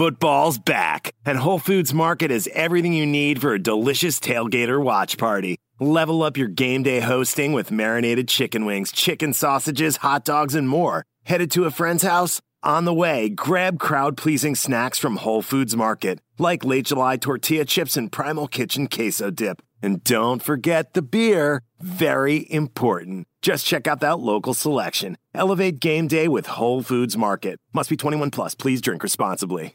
Football's back, and Whole Foods Market has everything you need for a delicious tailgater watch party. Level up your game day hosting with marinated chicken wings, chicken sausages, hot dogs, and more. Headed to a friend's house? On the way, grab crowd pleasing snacks from Whole Foods Market, like late July tortilla chips and Primal Kitchen queso dip. And don't forget the beer. Very important. Just check out that local selection. Elevate game day with Whole Foods Market. Must be 21 plus. Please drink responsibly.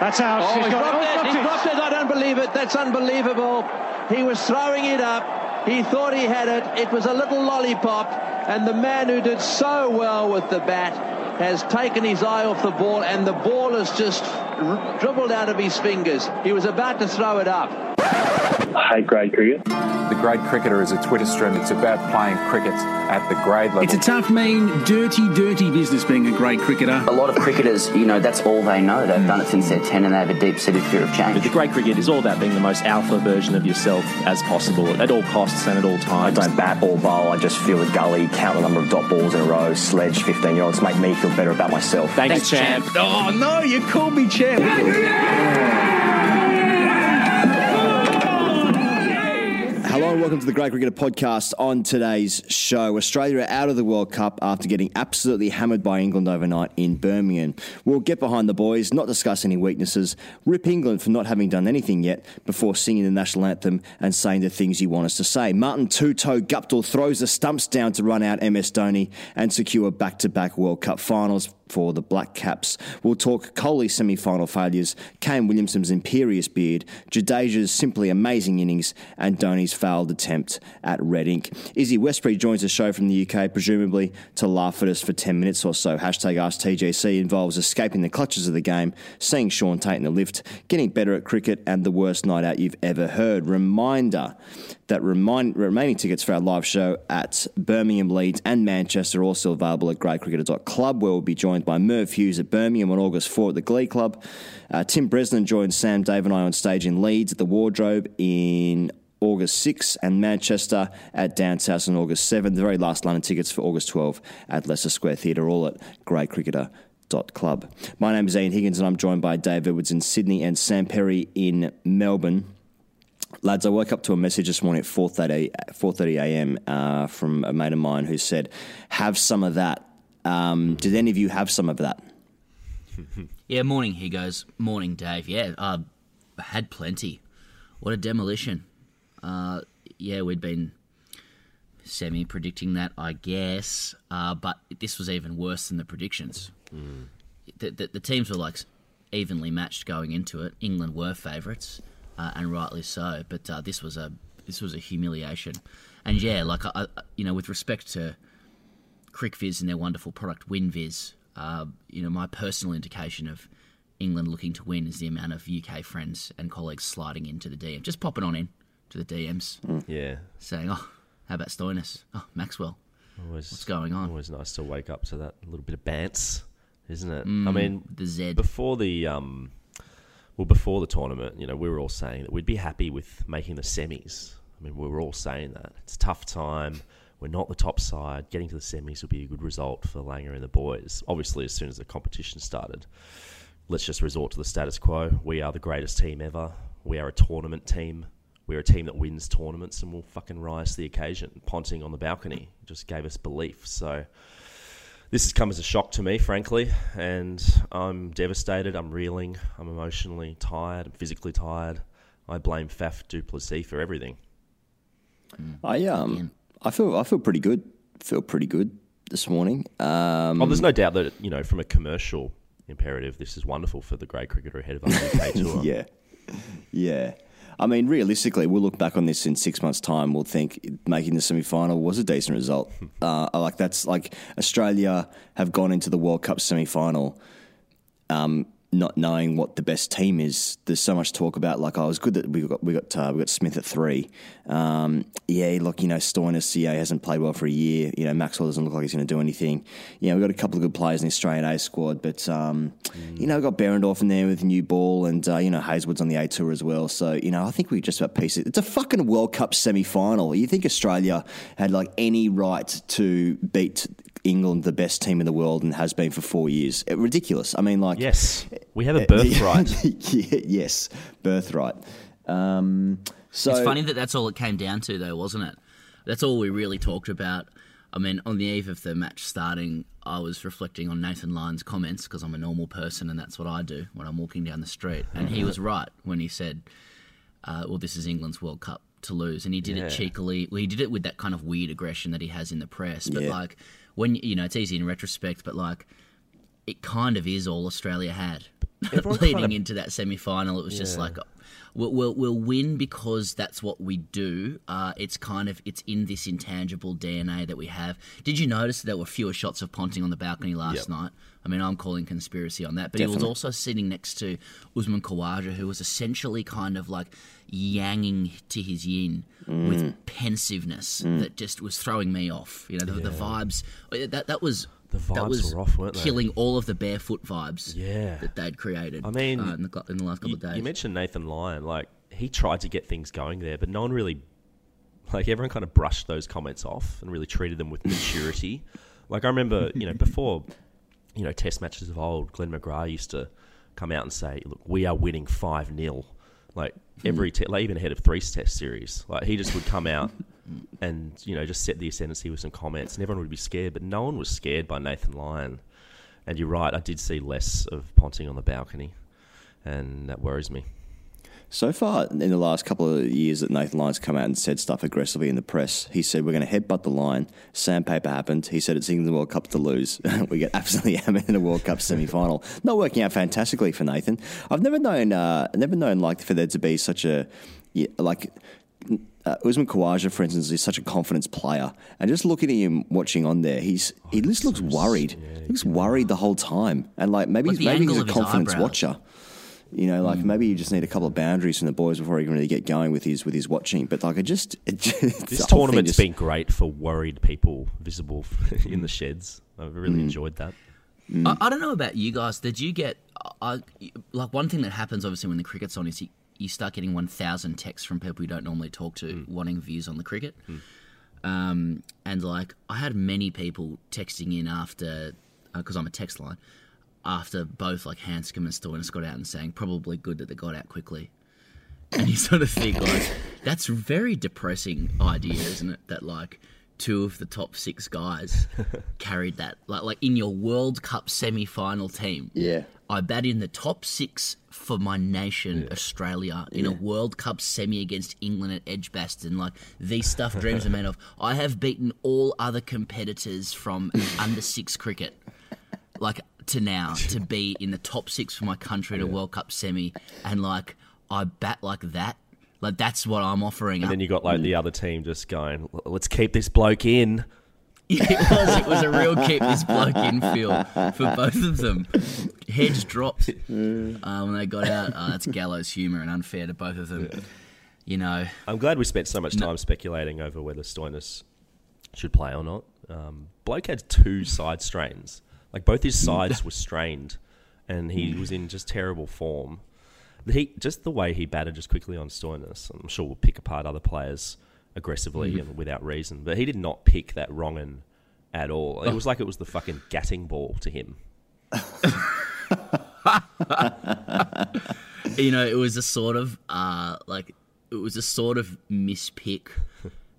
That's out. Oh, He's he got- dropped oh, it. He dropped it. I don't believe it. That's unbelievable. He was throwing it up. He thought he had it. It was a little lollipop. And the man who did so well with the bat has taken his eye off the ball, and the ball has just r- dribbled out of his fingers. He was about to throw it up. I hate grade cricket. The Grade Cricketer is a Twitter stream. It's about playing cricket at the grade level. It's a tough, mean, dirty, dirty business being a great cricketer. A lot of cricketers, you know, that's all they know. They've done it since they're 10 and they have a deep seated fear of change. The great cricket is all about being the most alpha version of yourself as possible at all costs and at all times. I don't bat or bowl. I just feel the gully, count the number of dot balls in a row, sledge 15 year olds, make me feel better about myself. Thanks, champ. Oh, no, you called me champ. Hello and welcome to the Grade Cricketer podcast. On today's show, Australia are out of the World Cup after getting absolutely hammered by England overnight in Birmingham. We'll get behind the boys, not discuss any weaknesses, rip England for not having done anything yet before singing the national anthem and saying the things you want us to say. Martin Two-Toe Guptill throws the stumps down to run out MS Dhoni and secure back-to-back World Cup finals for the Black Caps. We'll talk Kohli's semi-final failures, Kane Williamson's imperious beard, Jadeja's simply amazing innings, and Dhoni's failed attempt at red ink. Izzy Westbury joins the show from the UK, presumably to laugh at us for 10 minutes or so. Hashtag AskTGC involves escaping the clutches of the game, seeing Shaun Tait in the lift, getting better at cricket, and the worst night out you've ever heard. Reminder that remind, remaining tickets for our live show at Birmingham, Leeds, and Manchester are also available at greatcricketer.club, where we'll be joined by Merv Hughes at Birmingham on August 4 at the Glee Club. Uh, Tim Bresnan joins Sam, Dave, and I on stage in Leeds at the Wardrobe in August 6 and Manchester at Downs on August 7. The very last London tickets for August 12 at Leicester Square Theatre, all at greatcricketer.club. My name is Ian Higgins and I'm joined by Dave Edwards in Sydney and Sam Perry in Melbourne. Lads, I woke up to a message this morning at 4.30, 4.30 a.m. Uh, from a mate of mine who said, have some of that. Um, did any of you have some of that? Yeah, morning, he goes. Morning, Dave. Yeah, uh, had plenty. What a demolition. Uh, yeah, we'd been semi predicting that, I guess, uh, but this was even worse than the predictions. The, the, the teams were like evenly matched going into it. England were favourites, uh, and rightly so. But uh, this was a this was a humiliation. And yeah, like I, I, you know, with respect to CricViz and their wonderful product WinViz, uh, you know, my personal indication of England looking to win is the amount of UK friends and colleagues sliding into the DM, just popping on in to the DMs, Yeah. saying, "Oh, how about Stoinis? Oh, Maxwell, Always, what's going on?" Always nice to wake up to that little bit of bants, isn't it? I Mm, mean, the Z. before the um, well, before the tournament, you know, we were all saying that we'd be happy with making the semis. I mean, we were all saying that it's a tough time. We're not the top side. Getting to the semis would be a good result for Langer and the boys. Obviously, as soon as the competition started, let's just resort to the status quo. We are the greatest team ever. We are a tournament team. We're a team that wins tournaments and will fucking rise to the occasion. Ponting on the balcony just gave us belief. So this has come as a shock to me, frankly, and I'm devastated. I'm reeling. I'm emotionally tired. I'm physically tired. I blame Faf du Plessis for everything. I um, I feel I feel pretty good. Feel pretty good this morning. Um, oh, there's no doubt that you know, from a commercial imperative, this is wonderful for the Grade Cricketer ahead of our UK tour. yeah, yeah. I mean, realistically, we'll look back on this in six months' time. We'll think making the semi final was a decent result. uh, like that's like Australia have gone into the World Cup semi final um, not knowing what the best team is. There's so much talk about like, oh, it was good that we got we got uh, we got Smith at three. Um, yeah, look, you know, Stoinis, yeah, hasn't played well for a year. You know, Maxwell doesn't look like he's going to do anything. You know, we've got a couple of good players in the Australian A squad, but um, mm. you know, we've got Behrendorff in there with new ball, and uh, you know, Hazlewood's on the A tour as well. So you know, I think we just about piece it. It's a fucking World Cup semi final. You think Australia had like any right to beat England the best team in the world and has been for four years. It, ridiculous. I mean, like yes, we have a birthright. yes, birthright. Um, so it's funny that that's all it came down to, though, wasn't it? That's all we really talked about. I mean, on the eve of the match starting, I was reflecting on Nathan Lyon's comments because I'm a normal person and that's what I do when I'm walking down the street. And he was right when he said, uh, "Well, this is England's World Cup to lose," and he did yeah. it cheekily. Well, he did it with that kind of weird aggression that he has in the press, but yeah. like when you know it's easy in retrospect, but like it kind of is all Australia had leading kind of, into that semi final. It was yeah. just like we'll, we'll, we'll win because that's what we do. Uh, it's kind of it's in this intangible DNA that we have. Did you notice there were fewer shots of Ponting on the balcony last yep. night? I mean, I'm calling conspiracy on that, but Definitely. he was also sitting next to Usman Khawaja, who was essentially kind of like yanging to his yin mm. with pensiveness mm. that just was throwing me off. You know, the, yeah. the vibes uh, that that was the vibes that was were off, weren't they? Killing all of the barefoot vibes. Yeah. that they'd created. I mean, uh, in, the, in, the, last couple you, of days. You mentioned Nathan Lyon, like he tried to get things going there, but no one really, like everyone kind of brushed those comments off and really treated them with maturity. like I remember, you know, before, you know, Test matches of old, Glenn McGrath used to come out and say, "Look, we are winning five 0 like hmm. every te- like even ahead of three test series. Like he just would come out and you know just set the ascendancy with some comments, and everyone would be scared. But no one was scared by Nathan Lyon. And you're right, I did see less of Ponting on the balcony, and that worries me. So far, in the last couple of years that Nathan Lyon's come out and said stuff aggressively in the press, he said, We're going to headbutt the line. Sandpaper happened. He said, It's England World Cup to lose. we get absolutely hammered in a World Cup semi final. Not working out fantastically for Nathan. I've never known, uh, never known like for there to be such a, yeah, like, uh, Usman Khawaja, for instance, is such a confidence player, and just looking at him watching on there, he's oh, he just looks worried. Yeah, he looks worried the whole time, and like maybe he's, maybe he's a confidence watcher. You know, like mm. maybe you just need a couple of boundaries from the boys before he can really get going with his with his watching. But like, it just, it just this tournament's just... been great for worried people visible in the sheds. I've really mm. enjoyed that. Mm. I, I, don't know about you guys. Did you get I, like one thing that happens obviously when the cricket's on is you, you start getting one thousand texts from people you don't normally talk to mm. wanting views on the cricket. Mm. Um, and like I had many people texting in after because uh, I'm a text line after both like Handscomb and Stoinis got out and saying probably good that they got out quickly. And you sort of think like that's a very depressing idea, isn't it? That like two of the top six guys carried that like like in your World Cup semi final team. Yeah. I bat in the top six for my nation, yeah. Australia, in yeah. a World Cup semi against England at Edgbaston. Like these stuff dreams are made of. I have beaten all other competitors from under six cricket. Like to now to be in the top six for my country at a World Cup semi, and like I bat like that. Like that's what I'm offering. And up. then you got like the other team just going, "Let's keep this bloke in." It was. It was a real keep this bloke in feel for both of them. Heads dropped uh, when they got out. Oh, that's gallows humour and unfair to both of them. Yeah. You know, I'm glad we spent so much time no. speculating over whether Stoinis should play or not. Um, bloke had two side strains. Like both his sides were strained, and he was in just terrible form. He just the way he batted just quickly on Stoinis. I'm sure we'll pick apart other players aggressively mm-hmm. and without reason, but he did not pick that wrong at all. It was like it was the fucking gatting ball to him. you know, it was a sort of uh, like it was a sort of mispick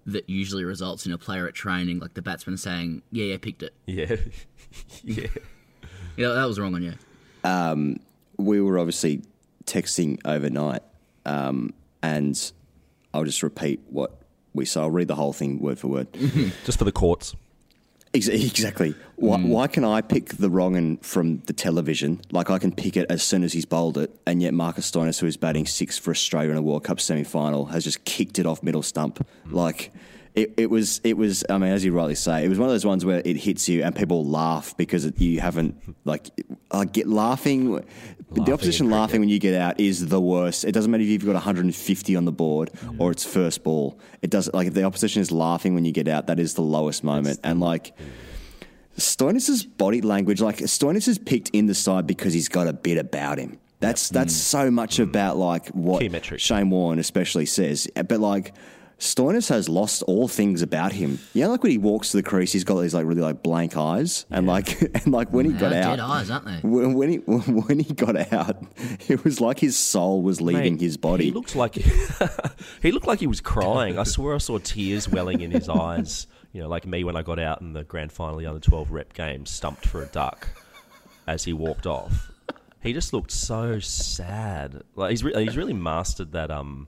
that usually results in a player at training, like the batsman saying, "Yeah, yeah, picked it." Yeah, yeah. yeah, that was wrong on you. Um, we were obviously texting overnight, um, and I'll just repeat what we saw. I'll read the whole thing word for word, just for the courts. Exactly. Why, mm. why, can I pick the wrong one from the television? Like I can pick it as soon as he's bowled it, and yet Marcus Stoinis, who is batting six for Australia in a World Cup semi-final, has just kicked it off middle stump. Mm. Like it, it was it was I mean as you rightly say it was one of those ones where it hits you and people laugh because it, you haven't like I get laughing, the opposition laughing when you get out is the worst. It doesn't matter if you've got 150 on the board or it's first ball. It does like if the opposition is laughing when you get out that is the lowest moment. and like Stoinis's body language like Stoinis is picked in the side because he's got a bit about him. That's that's so much about like what Shane Warne especially says. But like Stoinis has lost all things about him. You know, like when he walks to the crease, he's got these like really like blank eyes, and like and like when he They got are out, dead eyes, aren't they? When, when he when he got out, it was like his soul was leaving Mate, his body. He looked like he looked like he was crying. I swear I saw tears welling in his eyes. You know, like me when I got out in the grand final of the under twelve rep game, stumped for a duck as he walked off. He just looked so sad. Like he's re- he's really mastered that um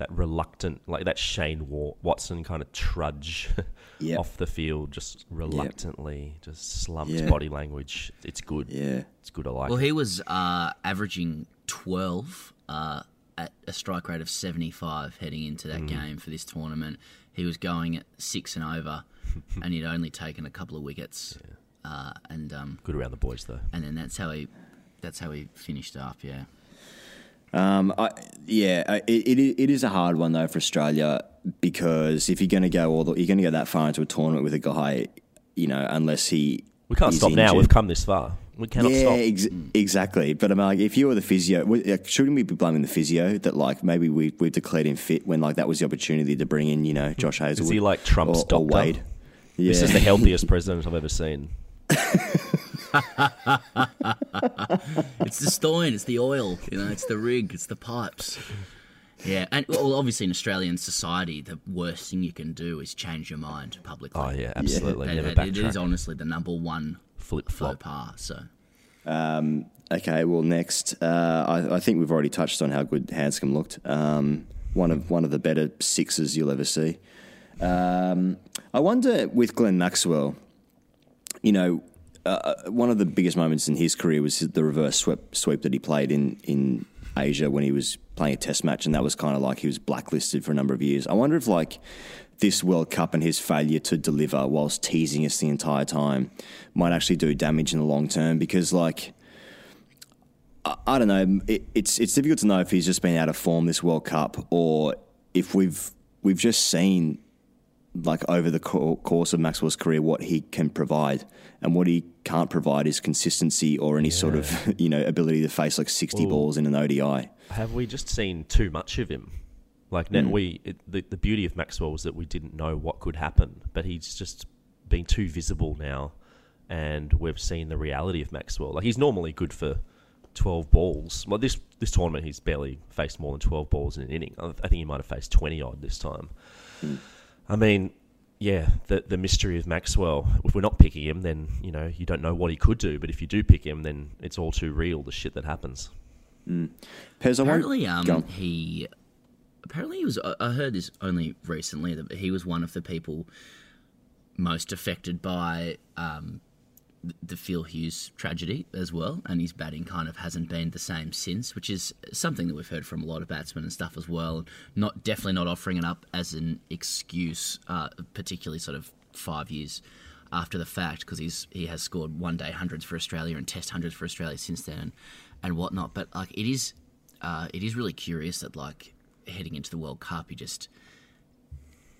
that reluctant like that Shane Watson kind of trudge Yep. off the field, just reluctantly, just slumped Yeah. body language. It's good. Yeah, it's good. I like. Well, it. he was uh, averaging 12 uh, at a strike rate of 75 heading into that Mm. game for this tournament. He was going at six and over, and he'd only taken a couple of wickets. Uh, and um, Good around the boys though. And then that's how he, that's how he finished up. Yeah. Um, I, yeah, it, it, it is a hard one though for Australia because if you're going to go all the, you're going to go that far into a tournament with a guy, you know, unless he We can't stop now. We've come this far. We cannot yeah, stop. ex- exactly. But I'm like, if you were the physio, shouldn't we be blaming the physio that like maybe we we declared him fit when like that was the opportunity to bring in you know Josh Hazlewood? Is he like Trump's or, doctor? or Wade? Yeah. This is the healthiest president I've ever seen. it's the stone, it's the oil, you know, it's the rig, it's the pipes. Yeah, and well, obviously in Australian society, the worst thing you can do is change your mind publicly. Oh, yeah, absolutely. And- Never and it is honestly the number one flip faux pas. So Um, okay, well, next, uh, I, I think we've already touched on how good Handscomb looked. Um, one of one of the better sixes you'll ever see. Um, I wonder with Glenn Maxwell, you know, uh, one of the biggest moments in his career was the reverse sweep, sweep that he played in in Asia when he was playing a Test match, and that was kind of like he was blacklisted for a number of years. I wonder if like this World Cup and his failure to deliver whilst teasing us the entire time might actually do damage in the long term because like. I, I don't know. It, it's it's difficult to know if he's just been out of form this World Cup, or if we've we've just seen like over the co- course of Maxwell's career what he can provide, and what he can't provide is consistency or any sort of you know ability to face like sixty Well- balls in an ODI. Have we just seen too much of him? Like then Mm. we, it, the the beauty of Maxwell was that we didn't know what could happen, but he's just been too visible now, and we've seen the reality of Maxwell. Like he's normally good for twelve balls. Well, this this tournament he's barely faced more than twelve balls in an inning. I I think he might have faced twenty odd this time. I mean, yeah, the the mystery of Maxwell. If we're not picking him, then you know you don't know what he could do. But if you do pick him, then it's all too real. The shit that happens. Pez, apparently, um, he apparently he was. I- I heard this only recently that he was one of the people most affected by um, th- the Phil Hughes tragedy as well, and his batting kind of hasn't been the same since, which is something that we've heard from a lot of batsmen and stuff as well. Not definitely not offering it up as an excuse, uh, particularly sort of five years after the fact, because he's he has scored one day hundreds for Australia and Test hundreds for Australia since then, and, and whatnot. But like it is, uh, it is really curious that like heading into the World Cup, you just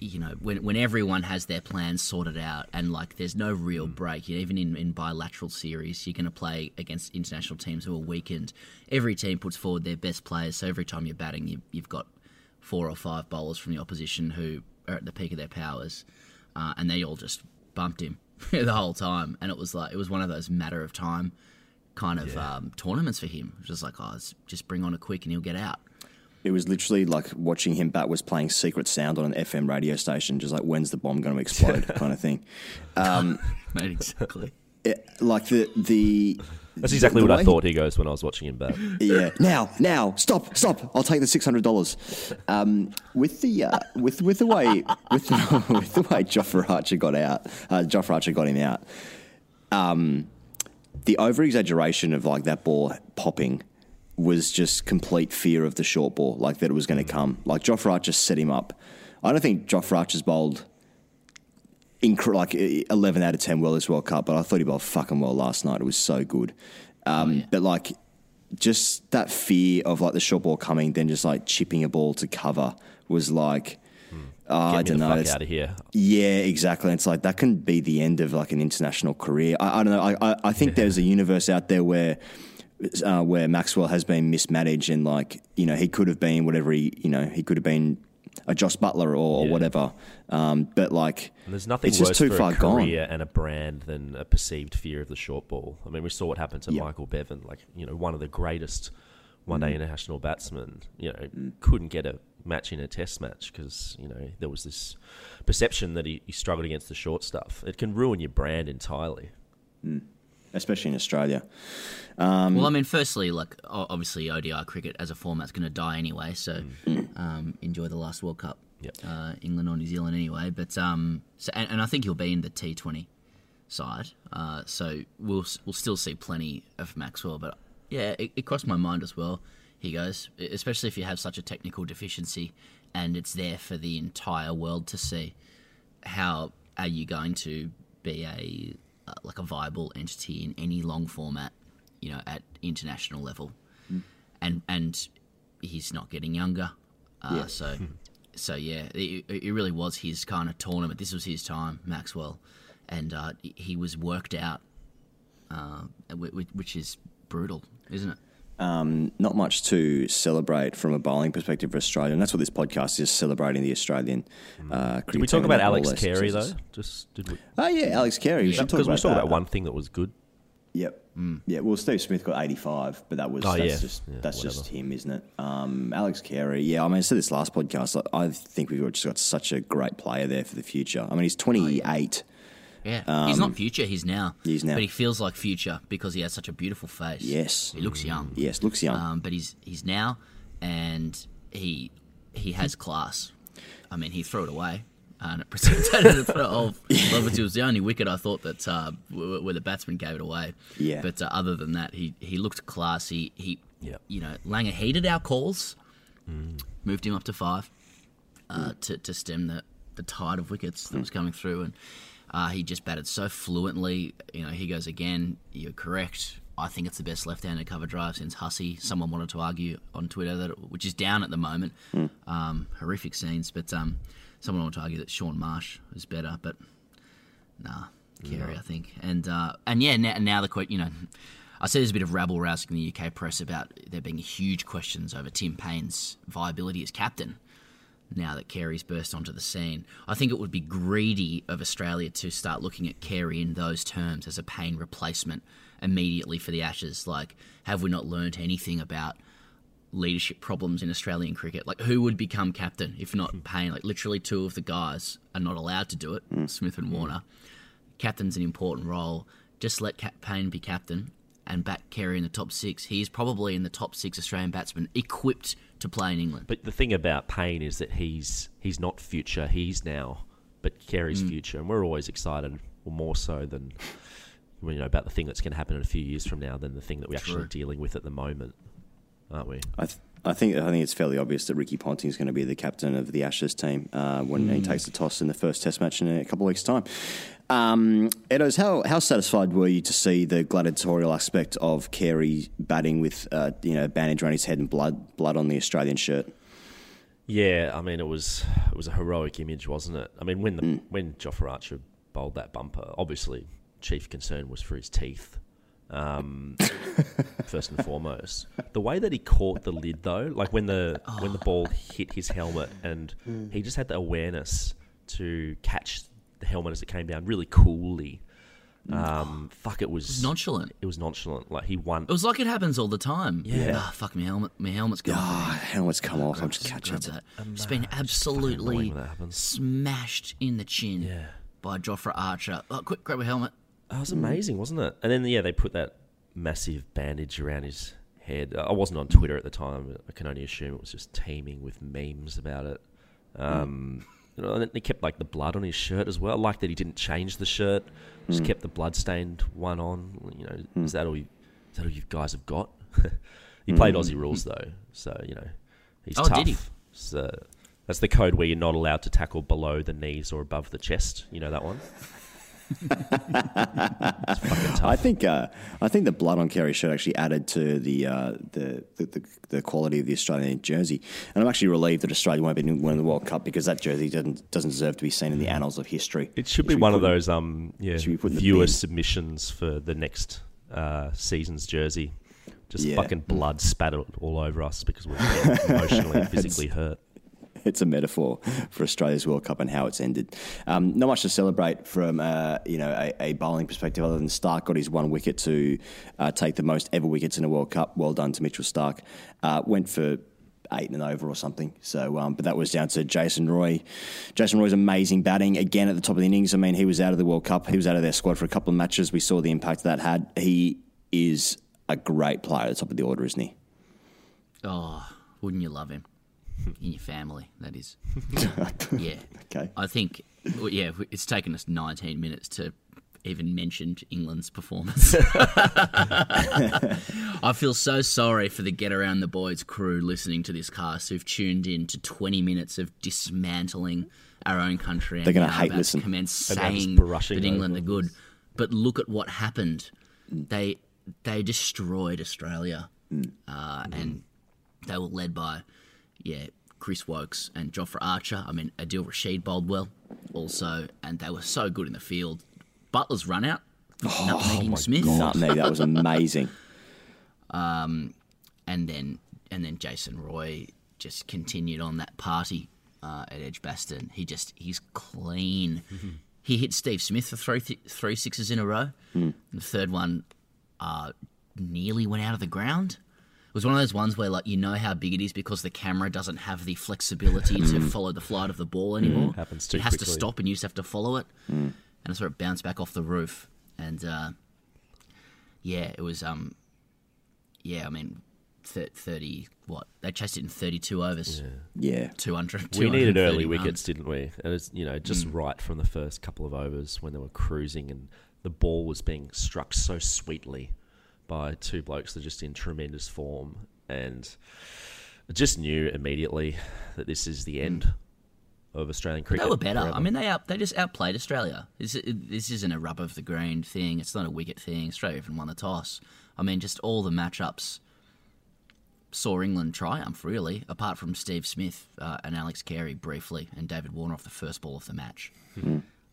you know, when when everyone has their plans sorted out and like there's no real break, you know, even in, in bilateral series, you're going to play against international teams who are weakened. Every team puts forward their best players, so every time you're batting, you, you've got four or five bowlers from the opposition who are at the peak of their powers, uh, and they all just bumped him the whole time. And it was like it was one of those matter of time kind of um, tournaments for him. It was just like, oh, just bring on a quick and he'll get out. It was literally like watching him bat was playing Secret Sound on an FM radio station, just like when's the bomb going to explode, kind of thing. Um, Mate, exactly. it- like the the. That's exactly the what I thought he goes when I was watching him bat. Yeah. Now, now, stop, stop! I'll take the six hundred dollars. Um, with the uh, with with the way with the, with the way Jofra Archer got out, uh, Jofra Archer got him out. Um, the over exaggeration of like that ball popping was just complete fear of the short ball, like that it was going to come. Like Jofra just set him up. I don't think Jofra Archer's bowled inc- like uh, 11 out of 10 well this World Cup, but I thought he bowled fucking well last night. It was so good. Um, But like, just that fear of like the short ball coming, then just like chipping a ball to cover was like, oh, I Get me don't know. out of here. Yeah, exactly. It's like that can be the end of like an international career. I, I don't know. I, I, I think there's a universe out there where. Uh, where Maxwell has been mismanaged and like you know he could have been whatever he you know he could have been a Josh Buttler or, or whatever, um, but like And there's nothing it's worse just too for far a gone. career and a brand than a perceived fear of the short ball. I mean, we saw what happened to Michael Bevan, like you know, one of the greatest one-day Mm. international batsmen. You know, couldn't get a match in a Test match because you know there was this perception that he, he struggled against the short stuff. It can ruin your brand entirely. Especially in Australia. Um, well, I mean, firstly, like obviously ODI cricket as a format's going to die anyway, so um, enjoy the last World Cup, uh, England or New Zealand anyway. But um, so, and, and I think he'll be in the T Twenty side, uh, so we'll we'll still see plenty of Maxwell. But yeah, it, it crossed my mind as well. He goes, especially if you have such a technical deficiency, and it's there for the entire world to see. How are you going to be a uh, like a viable entity in any long format, you know, at international level? And and he's not getting younger, uh, Yeah. so so yeah, it, it really was his kind of tournament. This was his time, Maxwell, and uh, he was worked out, uh, wh- wh- which is brutal, isn't it? Um, not much to celebrate from a bowling perspective for Australia, and that's what this podcast is celebrating the Australian. Uh, Did we talk about all Alex their Carey successes. though? Just did we? Oh yeah, Alex Carey. We should talk because we about talked about one thing that was good. Yep. Yeah. Well, Steve Smith got 85, but that was Oh, that's yeah. just Yeah, that's just him, isn't it? Um, Alex Carey. Yeah. I mean, I said this last podcast. I I think we've just got such a great player there for the future. I mean, he's 28. Yeah, he's Um, not future. He's now. he's now. but he feels like future because he has such a beautiful face. Yes. he looks young. Yes, looks young. Um, but he's he's now, and he he has class. I mean, he threw it away. And it precipitated a throw of Lovett. It was the only wicket I thought that uh, where where the batsman gave it away. Yeah. But uh, other than that, he, he looked classy. He, he Yep. you know, Langer heeded our calls, Mm. moved him up to five uh, to, to stem the, the tide of wickets that Mm. was coming through. And uh, he just batted so fluently. You know, he goes again. You're correct. I think it's the best left-handed cover drive since Hussey. Someone wanted to argue on Twitter that, it, which is down at the moment. Um, horrific scenes, but um, someone wanted to argue that Shaun Marsh is better. But nah, Carey, I think. And uh, and yeah, now, now the quote, you know, I see there's a bit of rabble rousing in the UK press about there being huge questions over Tim Paine's viability as captain. Now that Carey's burst onto the scene, I think it would be greedy of Australia to start looking at Carey in those terms as a Paine replacement immediately for the Ashes. Like, have we not learned anything about leadership problems in Australian cricket? Like, who would become captain if not hmm. Paine? Like, literally, two of the guys are not allowed to do it hmm. Smith and Warner. Captain's an important role. Just let Cap- Paine be captain and back Carey in the top six. He's probably in the top six Australian batsmen equipped to play in England. But the thing about Paine is that he's he's not future, he's now, but Carey's Mm. future, and we're always excited, or more so than you know about the thing that's going to happen in a few years from now than the thing that we're actually dealing with at the moment, aren't we? I, th- I think I think it's fairly obvious that Ricky Ponting is going to be the captain of the Ashes team uh, when he Mm. takes the toss in the first Test match in a couple of weeks' time. Um, Edos, how how satisfied were you to see the gladiatorial aspect of Carey batting with uh, you know a bandage around his head and blood blood on the Australian shirt? Yeah, I mean it was it was a heroic image, wasn't it? I mean when the when Jofra Archer bowled that bumper, obviously chief concern was for his teeth. Um, first and foremost, the way that he caught the lid though, like when the when the ball hit his helmet, and he just had the awareness to catch the helmet as it came down really coolly. Um, fuck, it was nonchalant. It was nonchalant. Like he won. It was like it happens all the time. Yeah. Ah, fuck, my helmet. My helmet's gone. Ah, helmet's come off. I'm just catching that. it. It's been absolutely annoying when that happens. smashed in the chin Yeah. by Jofra Archer. Oh, quick, grab a helmet. That was amazing, wasn't it? And then yeah, they put that massive bandage around his head. I wasn't on Twitter at the time. I can only assume it was just teeming with memes about it. Um, you know, and then they kept like the blood on his shirt as well. I like that he didn't change the shirt; just Mm. kept the blood-stained one on. You know, is that all? You, is that all you guys have got? he played Mm. Aussie rules though, so you know he's Oh, tough. did he? So That's the code where you're not allowed to tackle below the knees or above the chest. You know that one? I think uh, I think the blood on Carey shirt actually added to the, uh, the, the, the the quality of the Australian jersey, and I'm actually relieved that Australia won't be winning the World Cup because that jersey doesn't doesn't deserve to be seen in the annals of history. It should be one of those um yeah should we put in the viewer submissions for the next uh, season's jersey. Just Yeah. fucking blood spattered all over us because we're emotionally and physically hurt. it's a metaphor for Australia's World Cup and how it's ended. Um, not much to celebrate from uh, you know a, a bowling perspective, other than Starc got his one wicket to uh, take the most ever wickets in a World Cup. Well done to Mitchell Starc. Uh, went for eight and over or something. So, um, but that was down to Jason Roy. Jason Roy's amazing batting again at the top of the innings. I mean, he was out of the World Cup. He was out of their squad for a couple of matches. We saw the impact that had. He is a great player at the top of the order, isn't he? Oh, wouldn't you love him? In your family, that is. yeah. Okay. I think, well, yeah, it's taken us 19 minutes to even mention England's performance. I feel so sorry for the Get Around the Boys crew listening to this cast who've tuned in to 20 minutes of dismantling our own country. They're gonna now hate about listen. Commence And now just saying that England are good. But look at what happened. They they destroyed Australia, uh, and they were led by, yeah, Chris Woakes and Jofra Archer. I mean, Adil Rashid bowled well also, and they were so good in the field. Buttler's run out, nutmegging Smith, Nutmeg, that was amazing. um, and then and then Jason Roy just continued on that party uh, at Edgbaston. He just he's clean. He hit Steve Smith for three th- three sixes in a row. Hmm. The third one uh, nearly went out of the ground. It was one of those ones where, like, you know how big it is because the camera doesn't have the flexibility to Hmm. follow the flight of the ball anymore. Happens too it has to stop, and you just have to follow it. Hmm. And I saw it bounce back off the roof, and uh, yeah, it was. Um, yeah, I mean, thir- thirty. What they chased it in thirty-two overs. Yeah, 200. We needed early runs. wickets, didn't we? And it's you know just Mm. right from the first couple of overs when they were cruising and the ball was being struck so sweetly by two blokes that are just in tremendous form, and I just knew immediately that this is the end of Australian But cricket. They were better. forever. I mean, they out, they just outplayed Australia. This, this isn't a rub of the green thing. It's not a wicket thing. Australia even won the toss. I mean, just all the matchups saw England triumph, really, apart from Steve Smith uh, and Alex Carey briefly, and David Warner off the first ball of the match.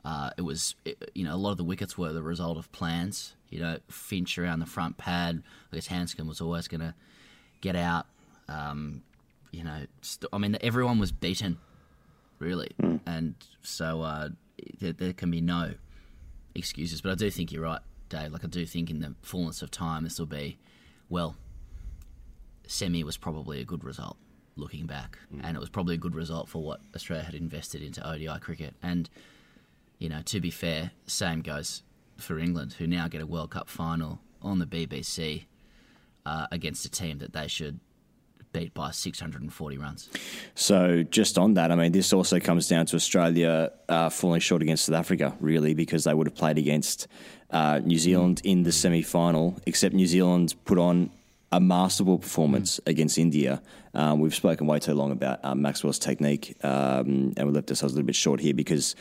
Uh, it was, it, you know, a lot of the wickets were the result of plans. You know, Finch around the front pad. I guess Handscomb was always going to get out. Um, you know, st- I mean, everyone was beaten, really, and so uh, there, there can be no excuses. But I do think you're right, Dave. Like I do think in the fullness of time, this will be, well, semi was probably a good result looking back, and it was probably a good result for what Australia had invested into ODI cricket. And you know, to be fair, same goes for England, who now get a World Cup final on the BBC uh, against a team that they should beat by 640 runs. So, just on that, I mean, this also comes down to Australia uh, falling short against South Africa, really, because they would have played against uh, New Zealand in the semi final, except New Zealand put on a masterful performance against India. Um, we've spoken way too long about um, Maxwell's technique, um, and we left ourselves a little bit short here because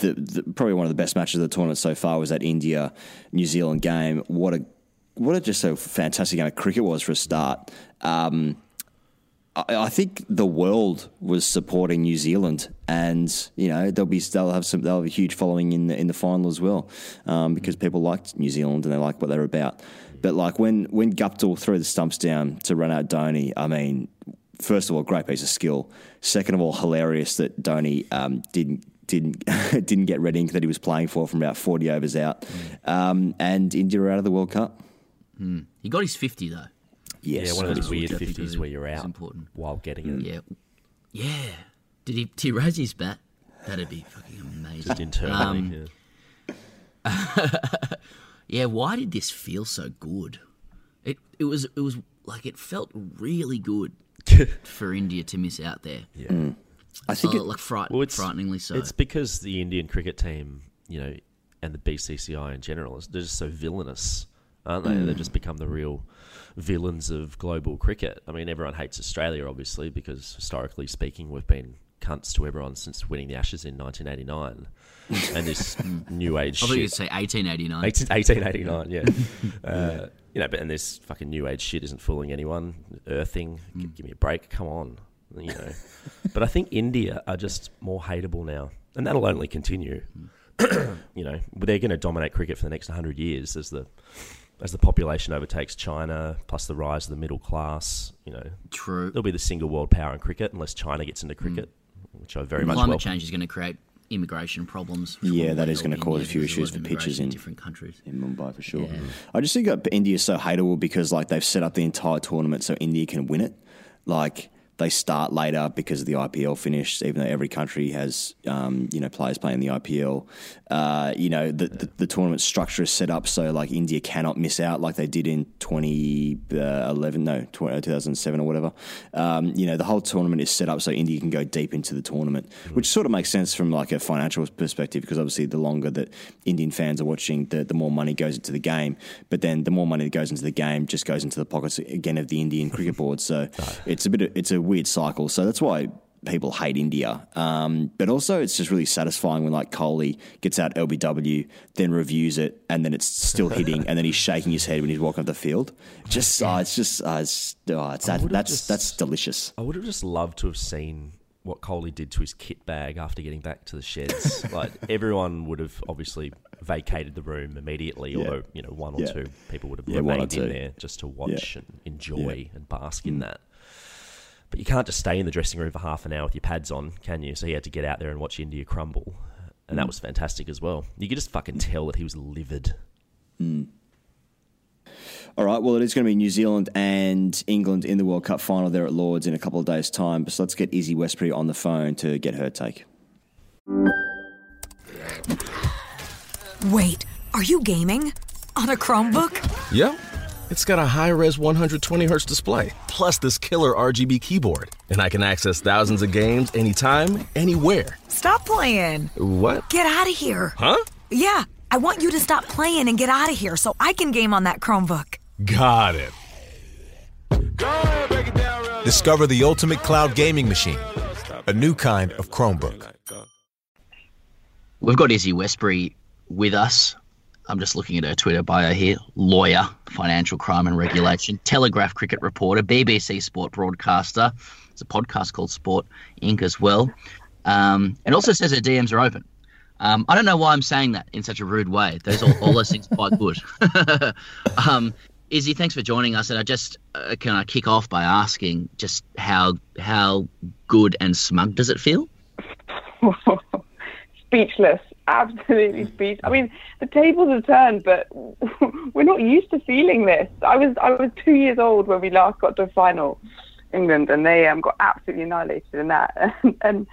the, the, probably one of the best matches of the tournament so far was that India New Zealand game. What a what a just a fantastic game of cricket was for a start. Um, I, I think the world was supporting New Zealand, and you know they'll be they'll have some they'll have a huge following in the in the final as well, um, because people liked New Zealand and they liked what they were about. But like when when Guptill threw the stumps down to run out Dhoni, I mean, first of all, great piece of skill. Second of all, hilarious that Dhoni um, didn't didn't didn't get red ink that he was playing for from about forty overs out, um, and India are out of the World Cup. Mm. He got his 50 though. Yes, yeah, one of those weird fifties where you're out important. while getting it. Yeah, yeah. Did he? Did he raise his bat? That'd be fucking amazing. Just internally. Um, yeah. yeah, why did this feel so good? It it was it was like it felt really good for India to miss out there. Yeah. I think Oh, it- like fright, Well, it's, frighteningly so. It's because the Indian cricket team, you know, and the BCCI in general, they're just so villainous aren't they? Mm. They've just become the real villains of global cricket. I mean, everyone hates Australia, obviously, because historically speaking, we've been cunts to everyone since winning the Ashes in 1989. And this new age I thought shit. you'd say 1889. 18, 1889, yeah. uh, you know, but and this fucking new age shit isn't fooling anyone. Earthing, Mm. give me a break. Come on, you know. but I think India are just more hateable now, and that'll only continue. you know, they're going to dominate cricket for the next 100 years as the as the population overtakes China, plus the rise of the middle class. You know, true. They'll be the single world power in cricket unless China gets into cricket, mm. which I very much Climate welcome. change is going to create immigration problems. Yeah, that is going to cause a few issues for pitches immigration in different countries. in Mumbai for sure. Yeah. I just think that India's so hateable because like they've set up the entire tournament so India can win it. Like they start later because of the IPL finish, even though every country has um, you know players playing the IPL. Uh, you know the, the the tournament structure is set up so like India cannot miss out like they did in 2011, no 20, 2007 or whatever. Um, you know the whole tournament is set up so India can go deep into the tournament, which sort of makes sense from like a financial perspective because obviously the longer that Indian fans are watching, the, the more money goes into the game. But then the more money that goes into the game just goes into the pockets again of the Indian cricket board. So it's a bit of, it's a weird cycle. So that's why people hate India. Um, but also it's just really satisfying when like Kohli gets out LBW, then reviews it, and then it's still hitting, and then he's shaking his head when he's walking off the field. Just uh, it's just uh, it's, oh, it's that, that's just- that's delicious. I would have just loved to have seen what Kohli did to his kit bag after getting back to the sheds. like everyone would have obviously vacated the room immediately, Yeah. although you know one or Yeah. two people would have Yeah, remained in there just to watch and enjoy and bask Mm. in that. But you can't just stay in the dressing room for half an hour with your pads on, can you? So he had to get out there and watch India crumble, and that Mm. was fantastic as well. You could just fucking tell that he was livid. All right, well, it is going to be New Zealand and England in the World Cup final there at Lords in a couple of days' time. So let's get Izzy Westbury on the phone to get her take. Wait, are you gaming? On a Chromebook? Yep. It's got a high res 120Hz display, plus this killer RGB keyboard. And I can access thousands of games anytime, anywhere. Stop playing. What? Get out of here. Huh? Yeah, I want you to stop playing and get out of here so I can game on that Chromebook. Got it. Discover the ultimate cloud gaming machine, a new kind of Chromebook. We've got Izzy Westbury with us. I'm just looking at her Twitter bio here. Lawyer, financial crime and regulation, Telegraph cricket reporter, BBC sport broadcaster. It's a podcast called Sport Inc. as well. Um, and also says her DMs are open. Um, I don't know why I'm saying that in such a rude way. Those all, all those things are quite good. um, Izzy, thanks for joining us. And I just uh, can I kick off by asking just how how good and smug does it feel? speechless, absolutely speechless. I mean, the tables have turned, but we're not used to feeling this. I was I was two years old when we last got to a final, England, and they um, got absolutely annihilated in that. And, and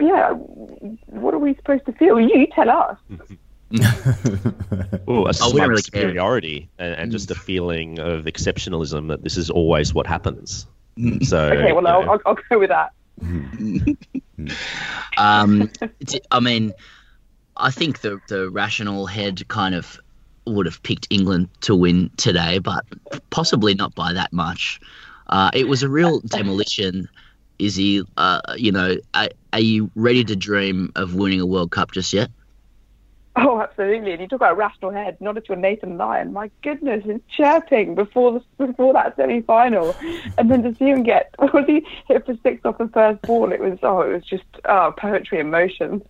yeah, what are we supposed to feel? You tell us. Oh, a smug really superiority and, and just a feeling of exceptionalism that this is always what happens. Mm. So, okay, well, I'll, I'll, I'll go with that. Um, I mean, I think the the rational head kind of would have picked England to win today, but possibly not by that much. Uh, it was a real demolition. Izzy, uh, you know, are, are you ready to dream of winning a World Cup just yet? Oh, absolutely. And you talk about rational head, not at your Nathan Lyon. My goodness, his chirping before the, before that semi-final, and then to see him get was he hit for six off the first ball? It was oh, it was just oh, poetry in motion.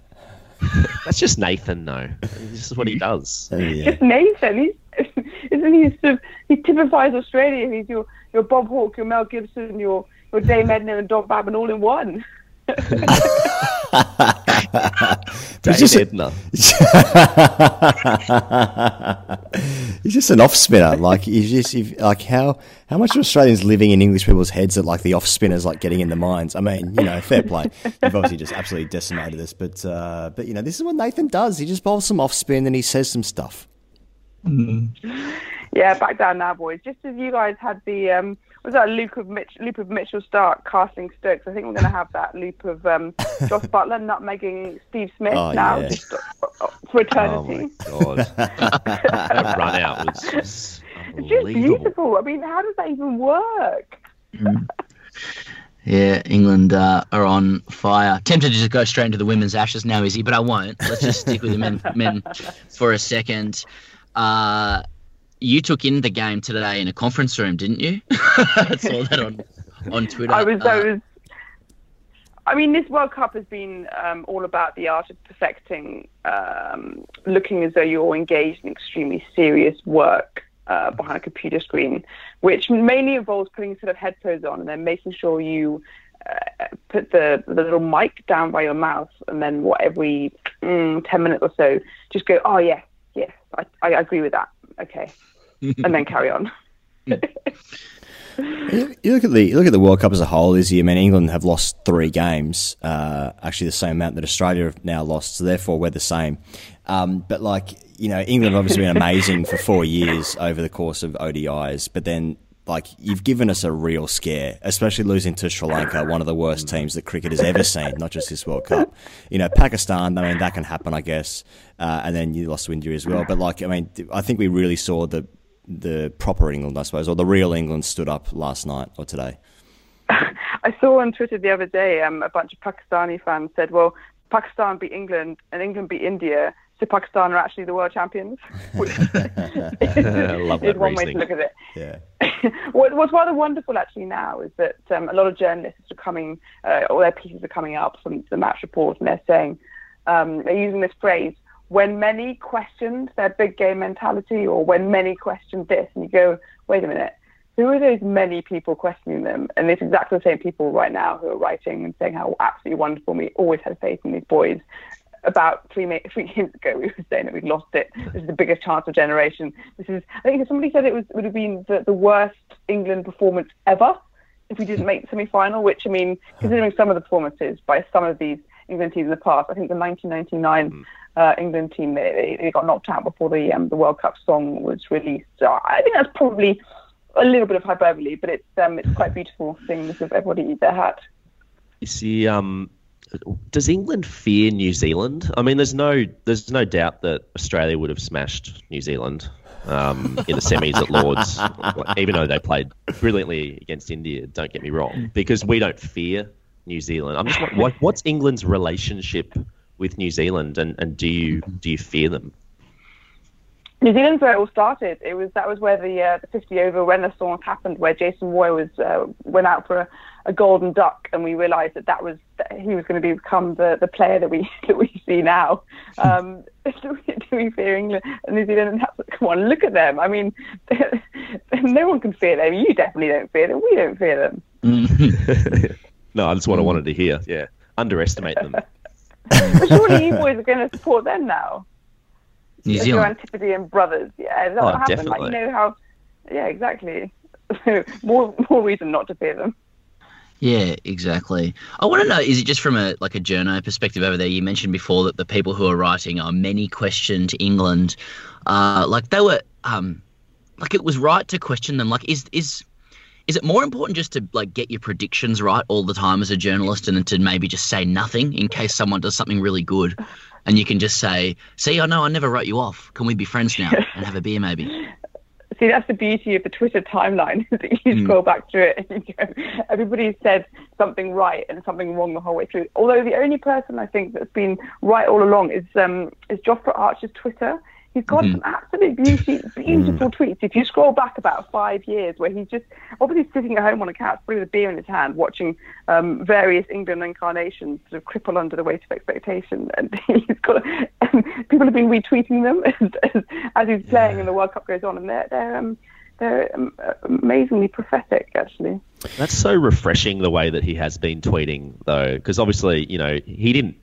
that's just Nathan, though. This is what he does. Oh, just Nathan, he's isn't he sort of he typifies Australia. He's your your Bob Hawke, your Mel Gibson, your your Dame Edna and Don Babin all in one. He's just, Edna. he's just an off spinner. Like he's just if, like how how much are Australians living in English people's heads that like the off spinners like getting in the minds? I mean, you know, fair play. You've obviously just absolutely decimated us, but uh, but you know, this is what Nathan does. He just bowls some off spin and he says some stuff. Yeah, back down now, boys. Just as you guys had the um, was that a loop of Mitch, loop of Mitchell Starc casting Stokes? I think we're going to have that loop of um, Josh Buttler nutmegging Steve Smith Oh, now yeah. just, uh, for eternity. Oh my god, that run out was, was it's just beautiful. I mean, how does that even work? Mm. Yeah, England uh, are on fire. Tempted to just go straight into the women's ashes now, Izzy, but I won't. Let's just stick with the men, men for a second. Uh, you took in the game today in a conference room, didn't you? I saw that on on Twitter. I was, I Uh, was. I mean, this World Cup has been um, all about the art of perfecting, um, looking as though you're engaged in extremely serious work uh, behind a computer screen, which mainly involves putting sort of headphones on and then making sure you uh, put the, the little mic down by your mouth, and then what every mm, ten minutes or so, just go, oh yes, yes, I, I agree with that, okay, and then carry on. You look at the you look at the World Cup as a whole. Is I mean, England have lost three games, uh, actually the same amount that Australia have now lost. So therefore, we're the same. Um, but like you know, England have obviously been amazing for four years over the course of ODIs. But then, like you've given us a real scare, especially losing to Sri Lanka, one of the worst teams that cricket has ever seen, not just this World Cup. You know, Pakistan. I mean, that can happen, I guess. Uh, and then you lost to India as well. But like, I mean, I think we really saw the the proper England, I suppose, or the real England stood up last night or today. I saw on Twitter the other day um, a bunch of Pakistani fans said, well, Pakistan beat England and England beat India, so Pakistan are actually the world champions. Which is one way to look at it. Yeah. what, what's rather wonderful actually now is that um, a lot of journalists are coming, uh, all their pieces are coming up from the match report, and they're saying, um, they're using this phrase, when many questioned their big game mentality, or when many questioned this, and you go, wait a minute, who are those many people questioning them? And it's exactly the same people right now who are writing and saying how absolutely wonderful we always had faith in these boys. About three, ma- three games ago, we were saying that we'd lost it. This is the biggest chance of generation. This is, I think somebody said it was would have been the, the worst England performance ever if we didn't make the semi-final. Which I mean, considering some of the performances by some of these England teams in the past, I think the 1999 uh, England team they, they got knocked out before the um, the World Cup song was released. So I think that's probably a little bit of hyperbole, but it's um, it's quite beautiful seeing this of everybody eat their hat. You see, um, does England fear New Zealand? I mean, there's no there's no doubt that Australia would have smashed New Zealand um, in the semis at Lords, even though they played brilliantly against India. Don't get me wrong, because we don't fear New Zealand. I'm just wa- what, what's England's relationship with New Zealand, and, and do you do you fear them? New Zealand's where it all started. It was that was where the uh, the 50 over renaissance happened, where Jason Roy was uh, went out for a, a golden duck, and we realised that that was that he was going to become the, the player that we that we see now. Um, do, we, do we fear England and New Zealand? And that's, come on, look at them. I mean, no one can fear them. You definitely don't fear them. We don't fear them. No, that's what I wanted to hear. Yeah, underestimate them. But surely you boys are going to support them now. New Your Zealand. Antipodean brothers. Yeah, that Oh, will happen. Like definitely. you know how. Yeah, exactly. more more reason not to fear them. Yeah, exactly. I want to know: is it just from a like a journo perspective over there? You mentioned before that the people who are writing are many questioned England. Uh, like they were, um, like it was right to question them. Like, is is is it more important just to like get your predictions right all the time as a journalist, and then to maybe just say nothing in case someone does something really good, and you can just say, "See, I know I never wrote you off. Can we be friends now and have a beer, maybe?" See, that's the beauty of the Twitter timeline. that you scroll back through it and you go, everybody's said something right and something wrong the whole way through. Although the only person I think that's been right all along is um, is Jofra Archer's Twitter. He's got Mhm. some absolute beauty, beautiful tweets. If you scroll back about five years, where he's just obviously sitting at home on a couch with a beer in his hand, watching um, various England incarnations sort of cripple under the weight of expectation, and he's got and people have been retweeting them as, as, as he's playing and the World Cup goes on, and they're they're um, they're um, amazingly prophetic, actually. That's so refreshing the way that he has been tweeting, though, because obviously, you know, he didn't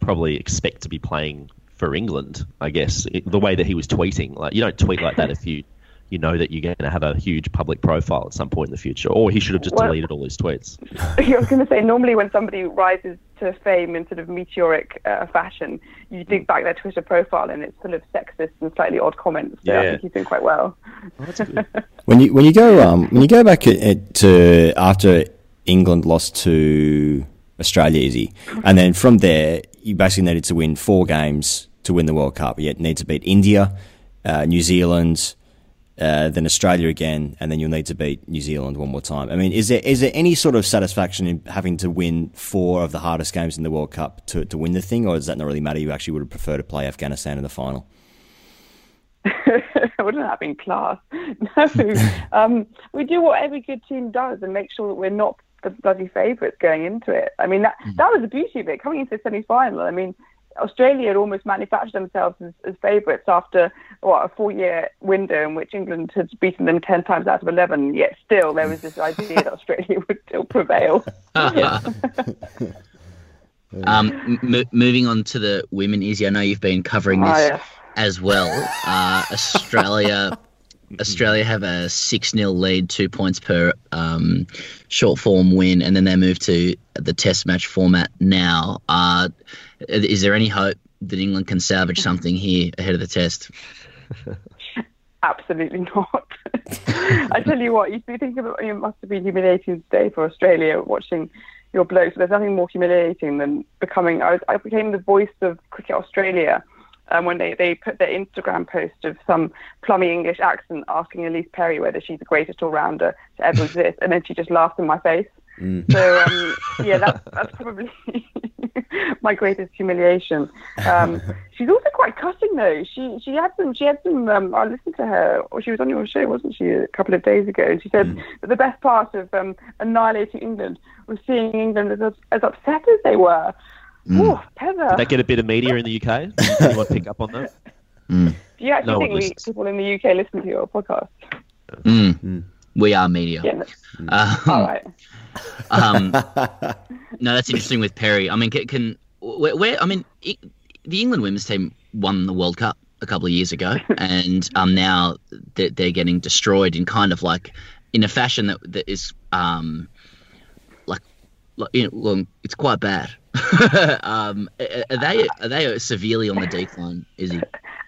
probably expect to be playing for England. I guess it, the way that he was tweeting, like you don't tweet like that if you you know that you're going to have a huge public profile at some point in the future, or he should have just Well- deleted all his tweets. I was going to say, normally when somebody rises to fame in sort of meteoric uh, fashion, you dig back their Twitter profile and it's full of sexist and slightly odd comments. So I Yeah. think he's doing quite well. When you when you go um, when you go back at, at, to after England lost to Australia, easy, and then from there you basically needed to win four games to win the World Cup. You need to beat India, uh, New Zealand, uh, then Australia again, and then you'll need to beat New Zealand one more time. I mean, is there is there any sort of satisfaction in having to win four of the hardest games in the World Cup to, to win the thing, or does that not really matter? You actually would have preferred to play Afghanistan in the final. Wouldn't that have been class? No, um, we do what every good team does and make sure that we're not the bloody favourites going into it. I mean, that that was the beauty of it. Coming into the semi-final, I mean, Australia had almost manufactured themselves as, as favourites after what a four-year window in which England had beaten them ten times out of eleven. Yet still, there was this idea that Australia would still prevail. um, m- moving on to the women, Izzy, I know you've been covering this Oh, yes. as well. Uh, Australia. Australia have a 6 0 lead, two points per um, short form win, and then they move to the test match format now. Uh, is there any hope that England can salvage something here ahead of the test? Absolutely not. I tell you what, you think about it must have been humiliating today for Australia watching your blokes. There's nothing more humiliating than becoming. I, was, I became the voice of Cricket Australia um, when they, they put their Instagram post of some plummy English accent asking Ellyse Perry whether she's the greatest all rounder to ever exist, and then she just laughed in my face. So um, yeah, that's that's probably my greatest humiliation. Um, she's also quite cutting though. She she had some she had some. Um, I listened to her, or she was on your show, wasn't she, a couple of days ago? And she said that the best part of um, annihilating England was seeing England as as upset as they were. Ooh, Heather. Did that get a bit of media in the UK? Anyone pick up on that? Do you actually No think we, people in the UK listen to your podcast? Mm. We are media. Yeah. Um, All right. um, no, that's interesting with Perry. I mean, can, can where, where I mean, I the England women's team won the World Cup a couple of years ago, and um, now they're, they're getting destroyed in kind of like in a fashion that that is um, like, like you know, it's quite bad. um, are are they are they severely on the decline? Izzy?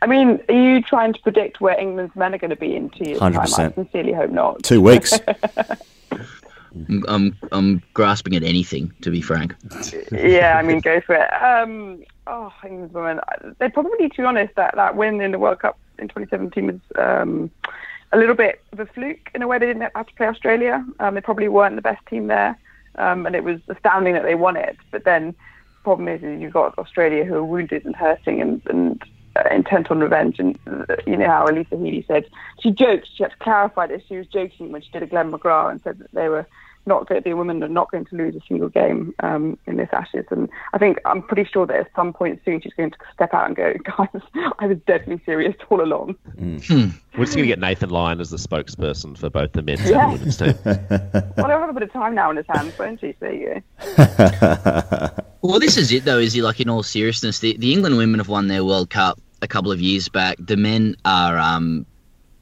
I mean, are you trying to predict where England's men are going to be in two years' time? I 100%. sincerely hope not. Two weeks. I'm, I'm I'm grasping at anything, to be frank. yeah, I mean, go for it. Um, oh, England's women. They're probably, to be honest, that, that win in the World Cup in 2017 was um, a little bit of a fluke in a way. They didn't have to play Australia. Um, they probably weren't the best team there, um, and it was astounding that they won it. But then, the problem is, is you've got Australia who are wounded and hurting and, and intent on revenge. And uh, you know how Alyssa Healy said she joked. She had to clarify that she was joking when she did a Glenn McGrath and said that they were not going, to the women are not going to lose a single game um, in this Ashes. And I think I'm pretty sure that at some point soon she's going to step out and go, guys, I was deadly serious all along. We're just going to get Nathan Lyon as the spokesperson for both the men's and Yeah. the women's team. Well, he'll have a bit of time now in his hands, won't he? So you go. Well, this is it though. Is he like in all seriousness? The the England women have won their World Cup a couple of years back. The men are um,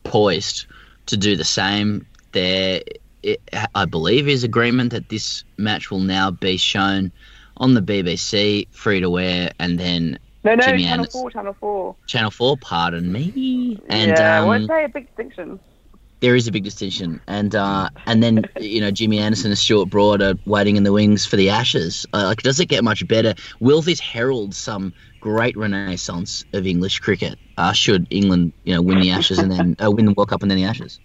poised to do the same. There, it, I believe, is agreement that this match will now be shown on the BBC, free to air, and then No, no, Jimmy Channel Anderson- 4, Channel 4. Channel Four. Pardon me. And yeah, um, say a big distinction. There is a big distinction, and uh, and then you know Jimmy Anderson and Stuart Broad are waiting in the wings for the Ashes. Uh, like, does it get much better? Will this herald some great renaissance of English cricket? Uh, should England, you know, win the Ashes and then uh, win the World Cup and then the Ashes?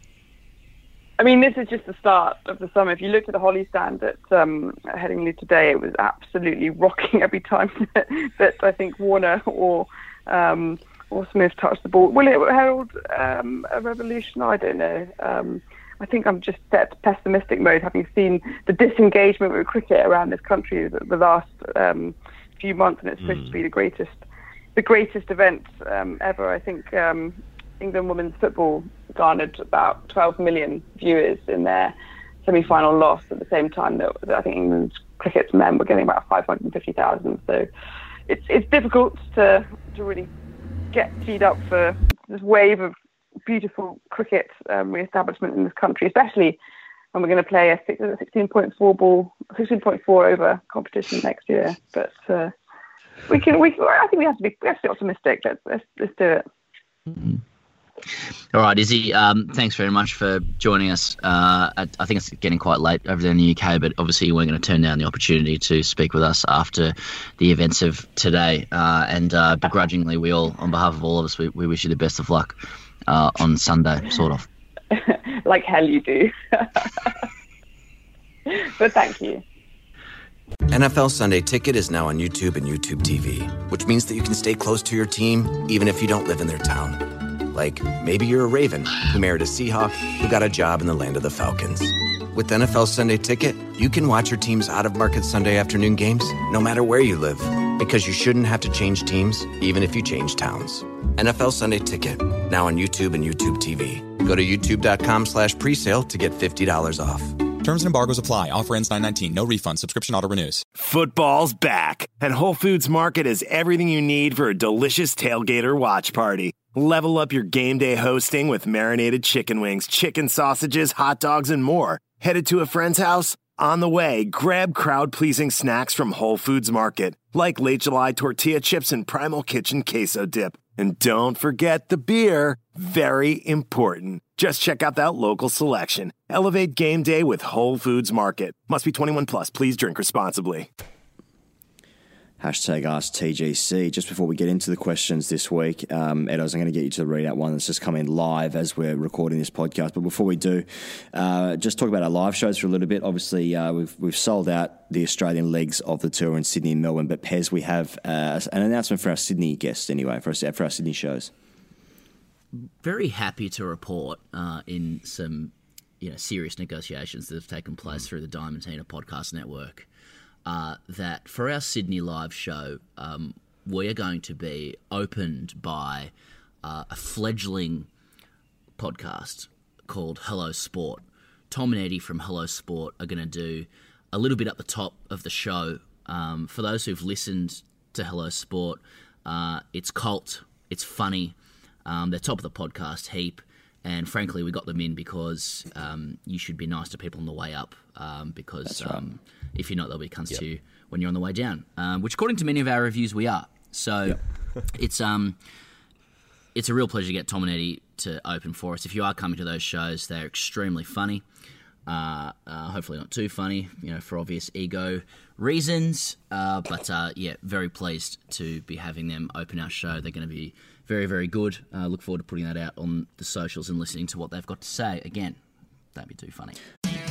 I mean, this is just the start of the summer. If you looked at the Hollies stand at, um, Headingley today, it was absolutely rocking every time that, that I think Warner or um, or Smith touched the ball. Will it herald um, a revolution? I don't know. Um, I think I'm just set to pessimistic mode, having seen the disengagement with cricket around this country the, the last um, few months, and it's supposed to be the greatest, the greatest event um, ever. I think um, England women's football garnered about 12 million viewers in their semi-final loss. At the same time, that that I think England's cricket's men were getting about 550,000. So it's it's difficult to to really get teed up for this wave of beautiful cricket um, re-establishment in this country, especially when we're going to play a 16.4 ball, 16.4 over competition next year. But uh, we can, we, I think we have to be, we have to be optimistic. Let's, let's, let's do it. All right, Izzy. Um, thanks very much for joining us. Uh, I, I think it's getting quite late over there in the UK, but obviously you weren't going to turn down the opportunity to speak with us after the events of today. Uh, and uh, begrudgingly, we all, on behalf of all of us, we, we wish you the best of luck uh, on Sunday, sort of. like hell you do. but thank you. NFL Sunday Ticket is now on YouTube and YouTube TV, which means that you can stay close to your team even if you don't live in their town. Like maybe you're a Raven who married a Seahawk who got a job in the land of the Falcons. With NFL Sunday Ticket, you can watch your team's out of market Sunday afternoon games no matter where you live because you shouldn't have to change teams even if you change towns. NFL Sunday Ticket, now on YouTube and YouTube TV. Go to youtube.com slash presale to get $50 off. Terms and embargoes apply. Offer ends 919. No refund. Subscription auto renews. Football's back, and Whole Foods Market is everything you need for a delicious tailgate or watch party. Level up your game day hosting with marinated chicken wings, chicken sausages, hot dogs, and more. Headed to a friend's house? On the way, grab crowd pleasing snacks from Whole Foods Market, like late July tortilla chips and Primal Kitchen queso dip. And don't forget the beer. Very important. Just check out that local selection. Elevate game day with Whole Foods Market. Must be 21 plus. Please drink responsibly. Hashtag Ask TGC. Just before we get into the questions this week, um, Ed, I was going to get you to read out one that's just come in live as we're recording this podcast. But before we do, uh, just talk about our live shows for a little bit. Obviously, uh, we've we've sold out the Australian legs of the tour in Sydney and Melbourne. But Pez, we have uh, an announcement for our Sydney guests anyway, for our, for our Sydney shows. Very happy to report uh, in some you know serious negotiations that have taken place through the Diamantina Podcast Network uh, that for our Sydney live show, um, we are going to be opened by uh, a fledgling podcast called Hello Sport. Tom and Eddie from Hello Sport are going to do a little bit at the top of the show. Um, for those who've listened to Hello Sport, uh, it's cult, it's funny, um, they're top of the podcast heap. And frankly, we got them in because um, you should be nice to people on the way up. Um, because right. If you're not, they'll be cunts yep. to you when you're on the way down. Um, which, according to many of our reviews, we are. So yep. it's um, it's a real pleasure to get Tom and Eddie to open for us. If you are coming to those shows, they're extremely funny. Uh, uh, hopefully not too funny, you know, for obvious ego reasons. Uh, but uh, yeah, very pleased to be having them open our show. They're going to be very, very good. Uh, look forward to putting that out on the socials and listening to what they've got to say. Again, don't be too funny.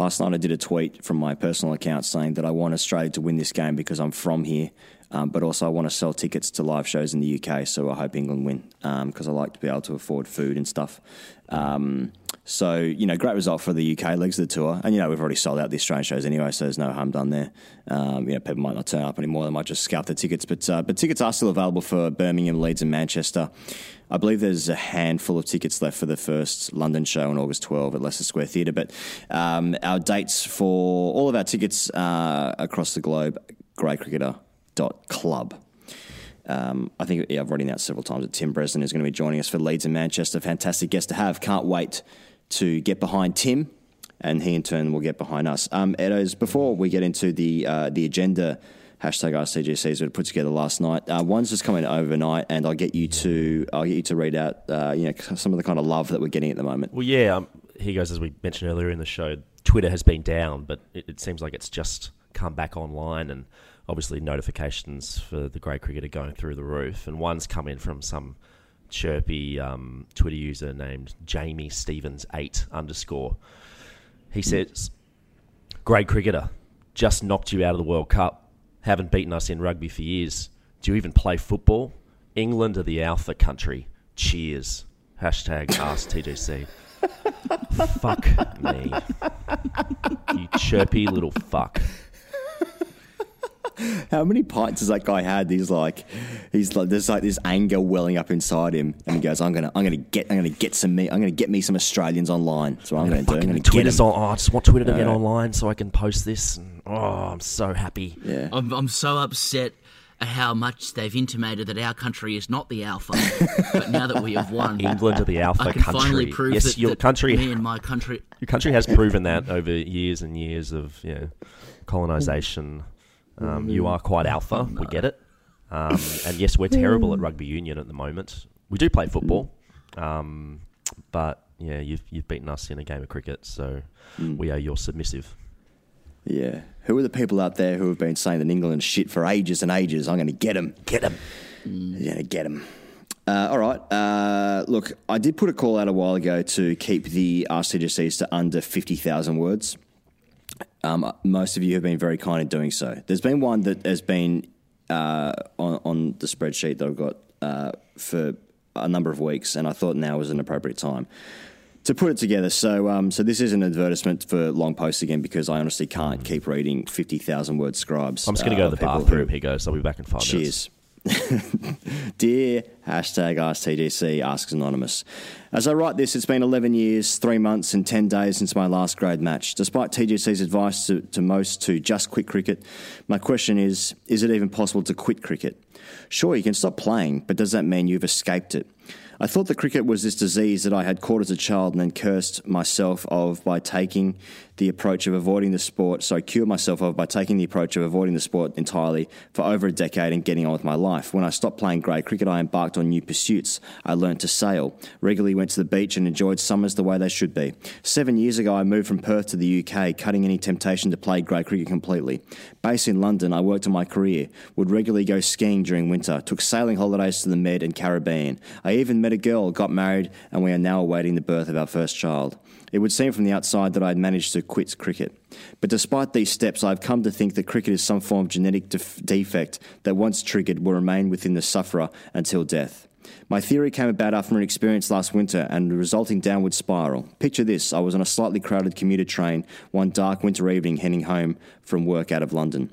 Last night I did a tweet from my personal account saying that I want Australia to win this game because I'm from here, um, but also I want to sell tickets to live shows in the UK, so I hope England win because um, I like to be able to afford food and stuff. Um, so, you know, great result for the UK legs of the tour. And, you know, we've already sold out the Australian shows anyway, so there's no harm done there. Um, you know, people might not turn up anymore. They might just scalp the tickets. But, uh, but tickets are still available for Birmingham, Leeds, and Manchester. I believe there's a handful of tickets left for the first London show on August 12 at Leicester Square Theatre. But um, our dates for all of our tickets uh, across the globe, gradecricketer.club. Um, I think yeah, I've already announced several times that Tim Bresnan is going to be joining us for Leeds and Manchester. Fantastic guest to have. Can't wait to get behind Tim, and he in turn will get behind us. Um, Edos, before we get into the uh, the agenda, hashtag RCGCs that put together last night. Uh, one's just coming overnight, and I'll get you to I'll get you to read out uh, you know some of the kind of love that we're getting at the moment. Well, yeah, um, here goes as we mentioned earlier in the show. Twitter has been down, but it, it seems like it's just come back online, and obviously notifications for the grade cricketer going through the roof. And one's come in from some chirpy um, Twitter user named Jamie Stevens eight underscore. He says, "Grade Cricketer, just knocked you out of the World Cup. Haven't beaten us in rugby for years. Do you even play football? England are the alpha country. Cheers." Hashtag ask TGC. fuck me. You chirpy little fuck. How many pints has that guy had? He's like, he's like, there's like this anger welling up inside him, and he goes, "I'm gonna, I'm gonna get, I'm gonna get some me, I'm gonna get me some Australians online." So I'm, I'm gonna, gonna do. I'm gonna Twitter's on. Oh, I just want Twitter to get online so I can post this. And, oh, I'm so happy. Yeah, I'm, I'm so upset how much they've intimated that our country is not the alpha. but now that we have won, England are the alpha I can country. finally prove yes, that, your that country, me and my country, your country has proven that over years and years of you know, colonization. Um, you are quite alpha. We get it. Um, and yes, we're terrible at rugby union at the moment. We do play football, um, but yeah, you've you've beaten us in a game of cricket, so we are your submissive. Yeah. Who are the people out there who have been saying that England shit for ages and ages? I'm going to get them. Get them. I'm going to get them. Uh, all right. Uh, look, I did put a call out a while ago to keep the RCGCs to under 50,000 words. Um, most of you have been very kind in doing so. There's been one that has been uh, on, on the spreadsheet that I've got uh, for a number of weeks, and I thought now was an appropriate time to put it together. So, um, so this is an advertisement for long posts again because I honestly can't keep reading fifty thousand word scribes. I'm just going to uh, go to the bathroom. who- He goes. I'll be back in five minutes. Cheers. Dear hashtag AskTGC, asks Anonymous. As I write this, it's been 11 years, 3 months, and 10 days since my last grade match. Despite TGC's advice to, to most to just quit cricket, my question is is it even possible to quit cricket? Sure, you can stop playing, but does that mean you've escaped it? I thought that cricket was this disease that I had caught as a child and then cursed myself of by taking the approach of avoiding the sport. So I cured myself of by taking the approach of avoiding the sport entirely for over a decade and getting on with my life. When I stopped playing grade cricket, I embarked on new pursuits. I learned to sail, regularly went to the beach and enjoyed summers the way they should be. Seven years ago, I moved from Perth to the UK, cutting any temptation to play grade cricket completely. Based in London, I worked on my career, would regularly go skiing during winter, took sailing holidays to the Med and Caribbean. I even met a girl, got married, and we are now awaiting the birth of our first child. It would seem from the outside that I had managed to quit cricket. But despite these steps, I've come to think that cricket is some form of genetic def- defect that once triggered will remain within the sufferer until death. My theory came about after an experience last winter and the resulting downward spiral. Picture this I was on a slightly crowded commuter train one dark winter evening heading home from work out of London.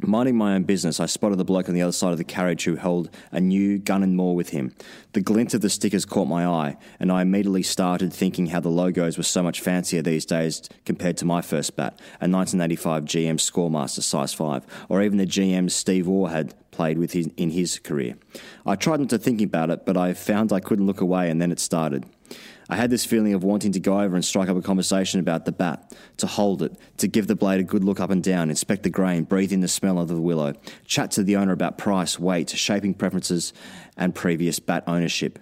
Minding my own business, I spotted the bloke on the other side of the carriage who held a new Gunn & Moore with him. The glint of the stickers caught my eye, and I immediately started thinking how the logos were so much fancier these days compared to my first bat, a 1985 GM Scoremaster size 5, or even the GM Steve Waugh had played with in his career. I tried not to think about it, but I found I couldn't look away, and then it started. I had this feeling of wanting to go over and strike up a conversation about the bat, to hold it, to give the blade a good look up and down, inspect the grain, breathe in the smell of the willow, chat to the owner about price, weight, shaping preferences, and previous bat ownership.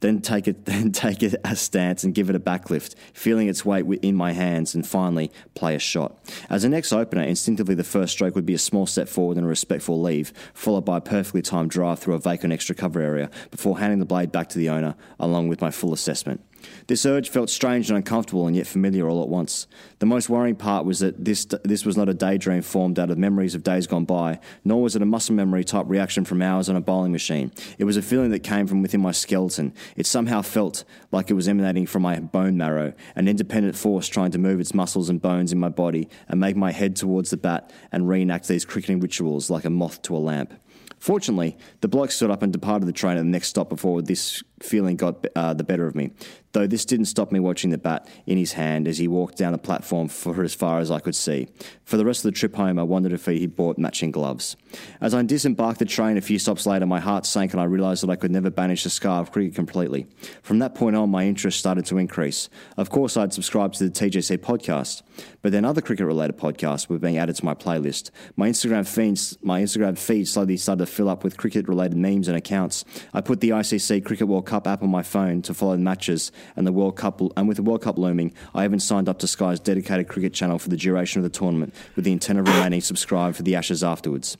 Then take it, then take it a stance and give it a backlift, feeling its weight in my hands, and finally play a shot. As an ex-opener, instinctively the first stroke would be a small step forward and a respectful leave, followed by a perfectly timed drive through a vacant extra cover area before handing the blade back to the owner, along with my full assessment. This urge felt strange and uncomfortable and yet familiar all at once. The most worrying part was that this, this was not a daydream formed out of memories of days gone by, nor was it a muscle memory type reaction from hours on a bowling machine. It was a feeling that came from within my skeleton. It somehow felt like it was emanating from my bone marrow, an independent force trying to move its muscles and bones in my body and make my head towards the bat and reenact these cricketing rituals like a moth to a lamp. Fortunately, the bloke stood up and departed the train at the next stop before this feeling got uh, the better of me. Though this didn't stop me watching the bat in his hand as he walked down the platform for as far as I could see. For the rest of the trip home, I wondered if he bought matching gloves. As I disembarked the train a few stops later, my heart sank and I realised that I could never banish the scar of cricket completely. From that point on, my interest started to increase. Of course, I'd subscribed to the TGC podcast, but then other cricket-related podcasts were being added to my playlist. My Instagram feed, my Instagram feed slowly started to fill up with cricket-related memes and accounts. I put the ICC Cricket World Cup app on my phone to follow the matches and the World Cup. And with the World Cup looming, I even signed up to Sky's dedicated cricket channel for the duration of the tournament, with the intent of remaining subscribed for the Ashes afterwards.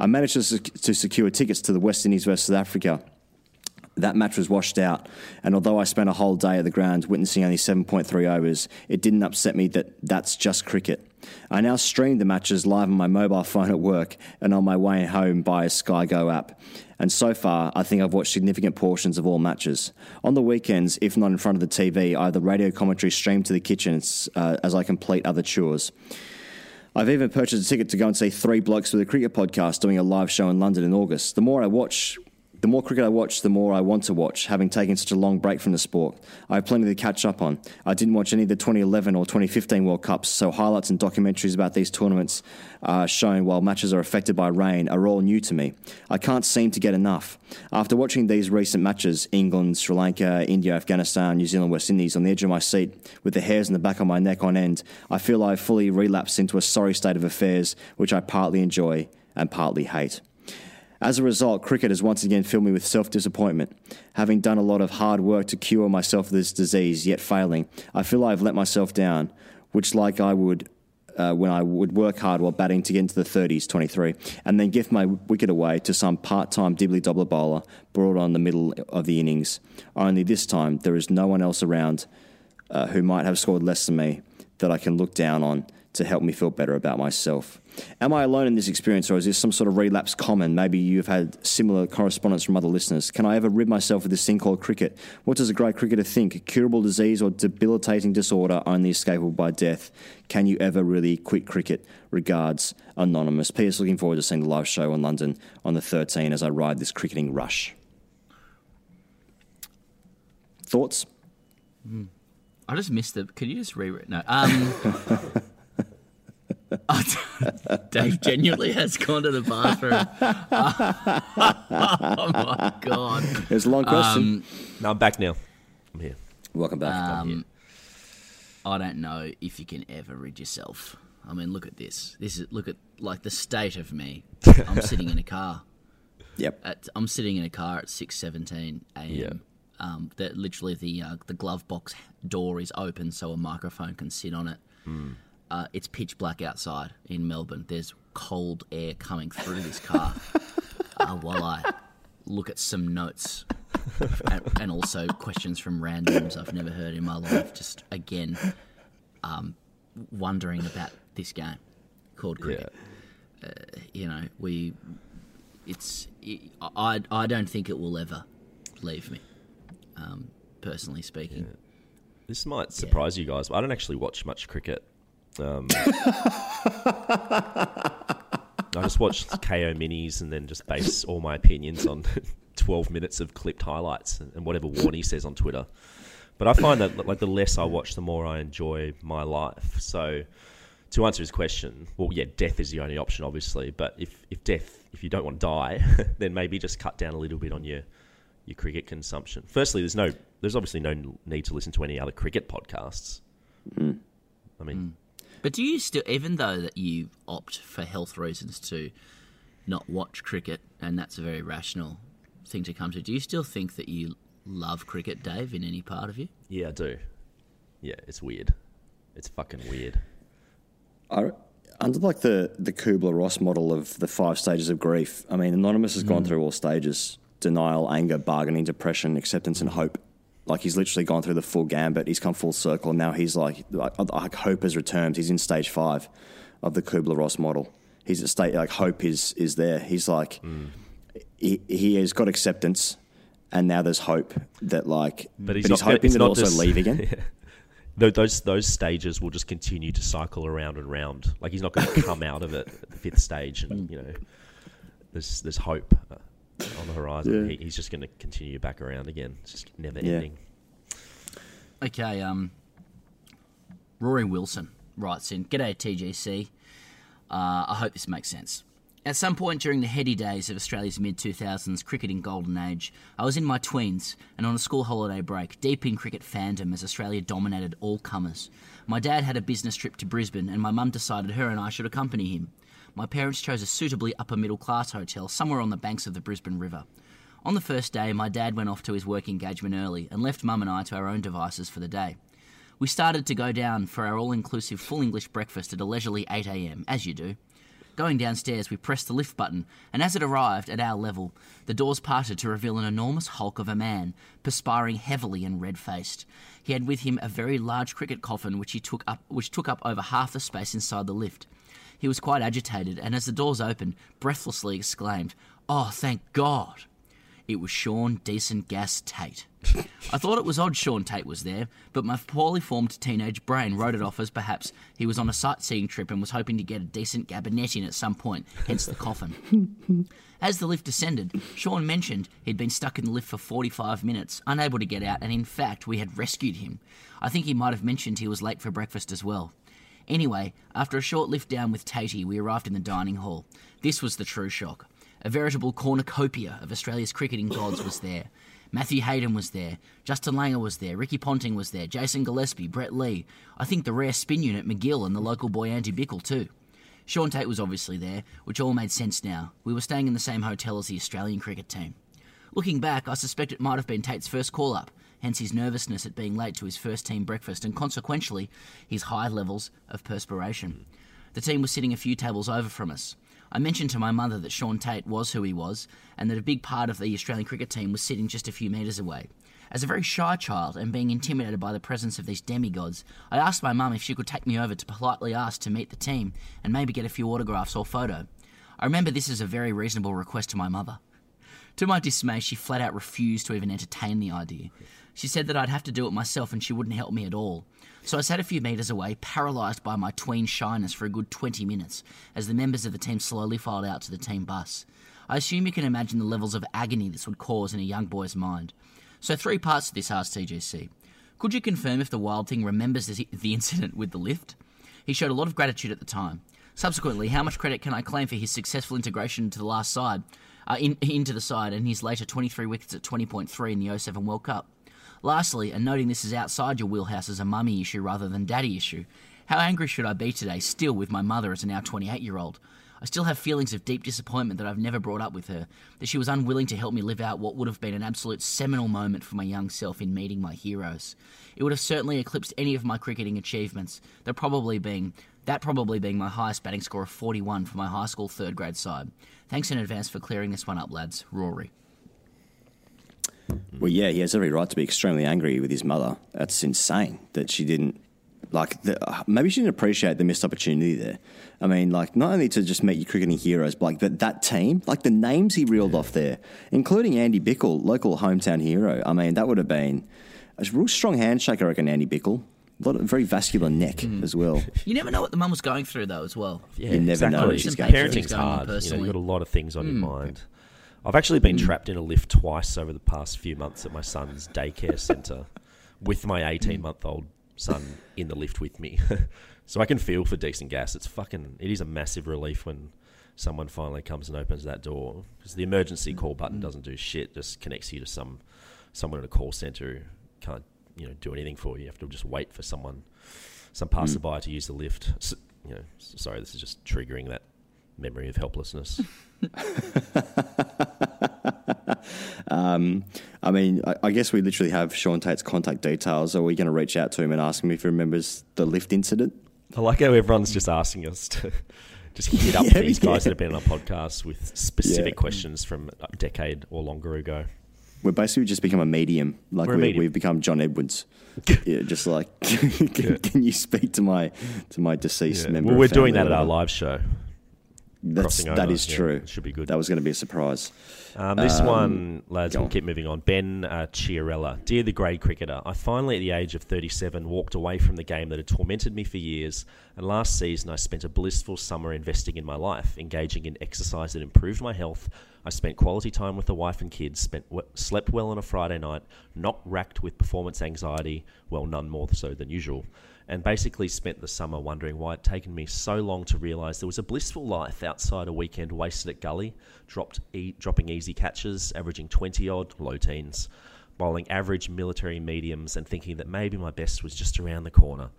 I managed to, to secure tickets to the West Indies versus South Africa that match was washed out. And although I spent a whole day at the ground witnessing only 7.3 overs, it didn't upset me that that's just cricket. I now stream the matches live on my mobile phone at work and on my way home by a Sky Go app. And so far, I think I've watched significant portions of all matches. On the weekends, if not in front of the TV, I have the radio commentary streamed to the kitchen uh, as I complete other chores. I've even purchased a ticket to go and see Three Blokes with a Cricket podcast doing a live show in London in August. The more I watch The more cricket I watch, the more I want to watch, having taken such a long break from the sport. I have plenty to catch up on. I didn't watch any of the 2011 or 2015 World Cups, so highlights and documentaries about these tournaments uh, shown while matches are affected by rain are all new to me. I can't seem to get enough. After watching these recent matches, England, Sri Lanka, India, Afghanistan, New Zealand, West Indies, on the edge of my seat, with the hairs in the back of my neck on end, I feel I've fully relapsed into a sorry state of affairs, which I partly enjoy and partly hate. As a result, cricket has once again filled me with self disappointment. Having done a lot of hard work to cure myself of this disease, yet failing, I feel I've let myself down, which, like I would uh, when I would work hard while batting to get into the 30s, 23, and then give my wicket away to some part time dibbly dobbler bowler brought on the middle of the innings. Only this time, there is no one else around uh, who might have scored less than me that I can look down on to help me feel better about myself. Am I alone in this experience, or is this some sort of relapse common? Maybe you've had similar correspondence from other listeners. Can I ever rid myself of this thing called cricket? What does a great cricketer think? A curable disease or debilitating disorder only escapable by death? Can you ever really quit cricket? Regards, Anonymous. P.S. Looking forward to seeing the live show in London on the 13th as I ride this cricketing rush. Thoughts? Mm. I just missed it. Could you just reread? No. Um, Dave genuinely has gone to the bathroom. oh my god! It's a long question. Um, no, I'm back now. I'm here. Welcome back. Um, I don't know if you can ever rid yourself. I mean, look at this. This is look at like the state of me. I'm sitting in a car. Yep. At, I'm sitting in a car at six seventeen a.m. Yeah. Um, that literally the uh, the glove box door is open so a microphone can sit on it. Mm. Uh, it's pitch black outside in Melbourne. There's cold air coming through this car uh, while I look at some notes and, and, also questions from randoms I've never heard in my life. Just again, um, wondering about this game called cricket. Yeah. Uh, you know, we. It's. It, I. I don't think it will ever leave me. Um, personally speaking. Yeah. This might surprise yeah. you guys, but I don't actually watch much cricket. Um, I just watch Kayo Minis and then just base all my opinions on 12 minutes of clipped highlights and whatever Warney says on Twitter. But I find that like the less I watch, the more I enjoy my life. So to answer his question, well, yeah, death is the only option, obviously. But if, if death, if you don't want to die, then maybe just cut down a little bit on your your cricket consumption. Firstly, there's no, there's obviously no need to listen to any other cricket podcasts. Mm. I mean, mm. But do you still, even though that you opt for health reasons to not watch cricket, and that's a very rational thing to come to, do you still think that you love cricket, Dave, in any part of you? Yeah, I do. Yeah, it's weird. It's fucking weird. I, under like the the Kubler Ross model of the five stages of grief, I mean, Anonymous has mm. gone through all stages: denial, anger, bargaining, depression, acceptance, and hope. Like he's literally gone through the full gambit. He's come full circle. And now he's like, like hope has returned. He's in stage five of the Kubler Ross model. He's at state like hope is is there. He's like mm. he, he has got acceptance, and now there's hope that like. But he's, but he's not, hoping to also leave again. yeah. Those those stages will just continue to cycle around and round. Like he's not going to come out of it at the fifth stage, and you know, there's there's hope on the horizon. Yeah. He, he's just going to continue back around again. It's just never Yeah. ending. Okay, um, Rory Wilson writes in G'day, TGC. Uh, I hope this makes sense. At some point during the heady days of Australia's mid 2000s cricketing golden age, I was in my tweens and on a school holiday break, deep in cricket fandom as Australia dominated all comers. My dad had a business trip to Brisbane, and my mum decided her and I should accompany him. My parents chose a suitably upper middle class hotel somewhere on the banks of the Brisbane River. On the first day, my dad went off to his work engagement early and left mum and I to our own devices for the day. We started to go down for our all inclusive full English breakfast at a leisurely 8am, as you do. Going downstairs, we pressed the lift button, and as it arrived at our level, the doors parted to reveal an enormous hulk of a man, perspiring heavily and red faced. He had with him a very large cricket coffin which he took up which took up over half the space inside the lift. He was quite agitated, and as the doors opened, breathlessly exclaimed, Oh, thank God! It was Shaun Decent Gas Tait. I thought it was odd Shaun Tait was there, but my poorly formed teenage brain wrote it off as perhaps he was on a sightseeing trip and was hoping to get a decent gabinet in at some point, hence the coffin. As the lift descended, Shaun mentioned he'd been stuck in the lift for 45 minutes, unable to get out, and in fact, we had rescued him. I think he might have mentioned he was late for breakfast as well. Anyway, after a short lift down with Tatey, we arrived in the dining hall. This was the true shock. A veritable cornucopia of Australia's cricketing gods was there. Matthew Hayden was there, Justin Langer was there, Ricky Ponting was there, Jason Gillespie, Brett Lee, I think the rare spin unit MacGill and the local boy Andy Bichel too. Shaun Tait was obviously there, which all made sense now. We were staying in the same hotel as the Australian cricket team. Looking back, I suspect it might have been Tait's first call up, hence his nervousness at being late to his first team breakfast and consequently his high levels of perspiration. The team was sitting a few tables over from us. I mentioned to my mother that Shaun Tait was who he was, and that a big part of the Australian cricket team was sitting just a few metres away. As a very shy child and being intimidated by the presence of these demigods, I asked my mum if she could take me over to politely ask to meet the team and maybe get a few autographs or photo. I remember this as a very reasonable request to my mother. To my dismay, she flat out refused to even entertain the idea. She said that I'd have to do it myself and she wouldn't help me at all. So I sat a few metres away, paralysed by my tween shyness for a good 20 minutes, as the members of the team slowly filed out to the team bus. I assume you can imagine the levels of agony this would cause in a young boy's mind. So, three parts to this asked TGC. Could you confirm if the Wild Thing remembers the incident with the lift? He showed a lot of gratitude at the time. Subsequently, how much credit can I claim for his successful integration into the last side, uh, in, into the side, and his later 23 wickets at 20.3 in the 07 World Cup? Lastly, and noting this is outside your wheelhouse as a mummy issue rather than daddy issue, how angry should I be today, still with my mother as a now 28 year old? I still have feelings of deep disappointment that I've never brought up with her, that she was unwilling to help me live out what would have been an absolute seminal moment for my young self in meeting my heroes. It would have certainly eclipsed any of my cricketing achievements, that probably being that probably being my highest batting score of 41 for my high school third grade side. Thanks in advance for clearing this one up, lads. Rory. Well, yeah, he has every right to be extremely angry with his mother. That's insane that she didn't like. The, uh, maybe she didn't appreciate the missed opportunity there. I mean, like not only to just meet your cricketing heroes, but like that that team, like the names he reeled off there, including Andy Bichel, local hometown hero. I mean, that would have been a real strong handshake, I reckon. Andy Bichel. A lot of very vascular neck mm. as well. You never know what the mum was going through though, as well. Yeah, you never exactly. know. What she's Parenting's hard. You know, you've got a lot of things on mm. your mind. I've actually been mm. trapped in a lift twice over the past few months at my son's daycare centre with my 18 month old son in the lift with me. so I can feel for decent gas. It's fucking, it is a massive relief when someone finally comes and opens that door because the emergency call button doesn't do shit, just connects you to some someone in a call centre who can't, you know, do anything for you. You have to just wait for someone, some passerby mm. to use the lift. So, you know, sorry, this is just triggering that memory of helplessness. um, I mean, I, I, guess we literally have Shaun Tait's contact details. Are we going to reach out to him and ask him if he remembers the lift incident? I like how everyone's just asking us to just hit up yeah, these guys yeah. that have been on our podcast with specific yeah. questions from a decade or longer ago. We're basically just become a medium. Like we, we've become John Edwards. yeah, just like can, can, you speak to my to my deceased member? Well, we're doing that at our live show. That's, that is yeah, true. Should be good. That was going to be a surprise. Um, this um, one, lads, we'll on. keep moving on. Ben uh, Chiarella. Dear the grade cricketer, I finally, at the age of 37, walked away from the game that had tormented me for years. And last season, I spent a blissful summer investing in my life, engaging in exercise that improved my health. I spent quality time with the wife and kids, spent w- slept well on a Friday night, not racked with performance anxiety, well, none more so than usual and basically spent the summer wondering why it'd taken me so long to realise there was a blissful life outside a weekend wasted at Gully, dropped e- dropping easy catches, averaging 20 odd, low teens, bowling average military mediums, and thinking that maybe my best was just around the corner.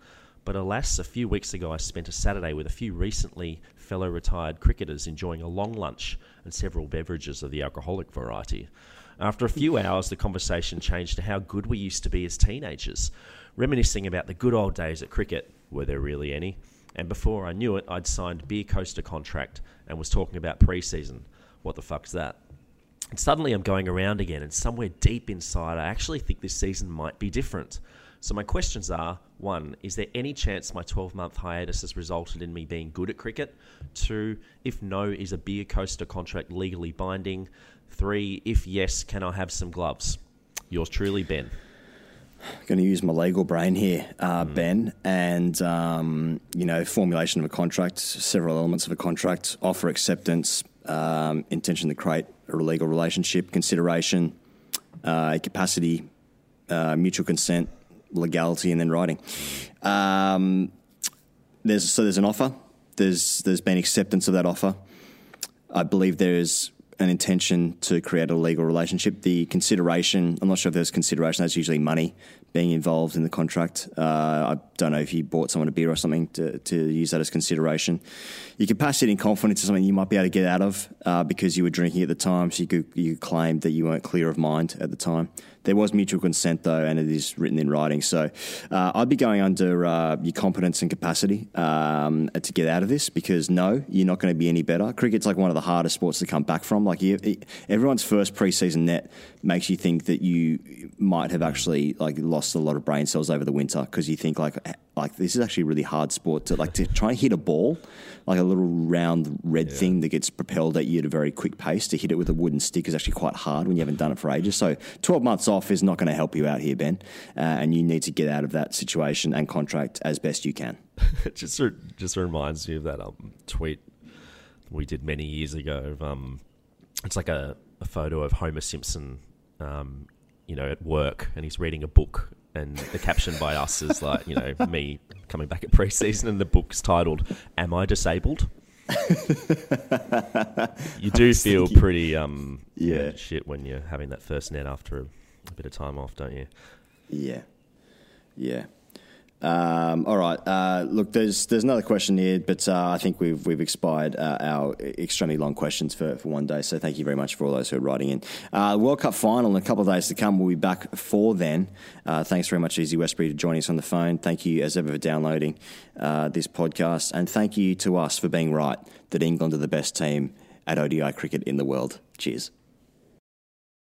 But alas, a few weeks ago I spent a Saturday with a few recently fellow retired cricketers enjoying a long lunch and several beverages of the alcoholic variety. After a few hours, the conversation changed to how good we used to be as teenagers reminiscing about the good old days at cricket. Were there really any? And before I knew it, I'd signed Beer Coaster contract and was talking about pre-season. What the fuck's that? And suddenly I'm going around again, and somewhere deep inside, I actually think this season might be different. So my questions are: one, is there any chance my 12-month hiatus has resulted in me being good at cricket? Two, if no, is a beer coaster contract legally binding? Three, if yes, can I have some gloves? Yours truly, Ben. Going to use my legal brain here, uh, Ben, and um, you know, formulation of a contract, several elements of a contract, offer acceptance, um, intention to create a legal relationship, consideration, uh, capacity, uh, mutual consent, legality, and then writing. Um, there's so there's an offer. There's there's been acceptance of that offer. I believe there is an intention to create a legal relationship. The consideration, I'm not sure if there's consideration, that's usually money being involved in the contract. Uh, I don't know if you bought someone a beer or something to, to use that as consideration. Your capacity and confidence is something you might be able to get out of uh, because you were drinking at the time, so you could, you claimed that you weren't clear of mind at the time. There was mutual consent though, and it is written in writing. So uh, I'd be going under uh, your competence and capacity um, to get out of this because no, you're not going to be any better. Cricket's like one of the hardest sports to come back from. Like you, everyone's first preseason net makes you think that you might have actually like lost a lot of brain cells over the winter because you think like like this is actually a really hard sport to like to try and hit a ball like a little round red yeah. thing that gets propelled at you at a very quick pace to hit it with a wooden stick is actually quite hard when you haven't done it for ages. So 12 months off is not going to help you out here, Ben, uh, and you need to get out of that situation and contract as best you can. it just just reminds me of that um, tweet we did many years ago. Of, um, it's like a, a, photo of Homer Simpson, um, you know, at work, and he's reading a book and the caption by us is like, you know, me coming back at preseason, and the book's titled "Am I Disabled?" you do feel thinking, pretty um yeah shit when you're having that first net after a, a bit of time off, don't you? Yeah, yeah. Um, all right. Uh, look, there's there's another question here, but uh, I think we've we've expired uh, our extremely long questions for, for one day. So thank you very much for all those who are writing in. Uh, World Cup final in a couple of days to come. We'll be back for then. Uh, thanks very much, Izzy Westbury, for joining us on the phone. Thank you, as ever, for downloading uh, this podcast, and thank you to us for being right that England are the best team at ODI cricket in the world. Cheers.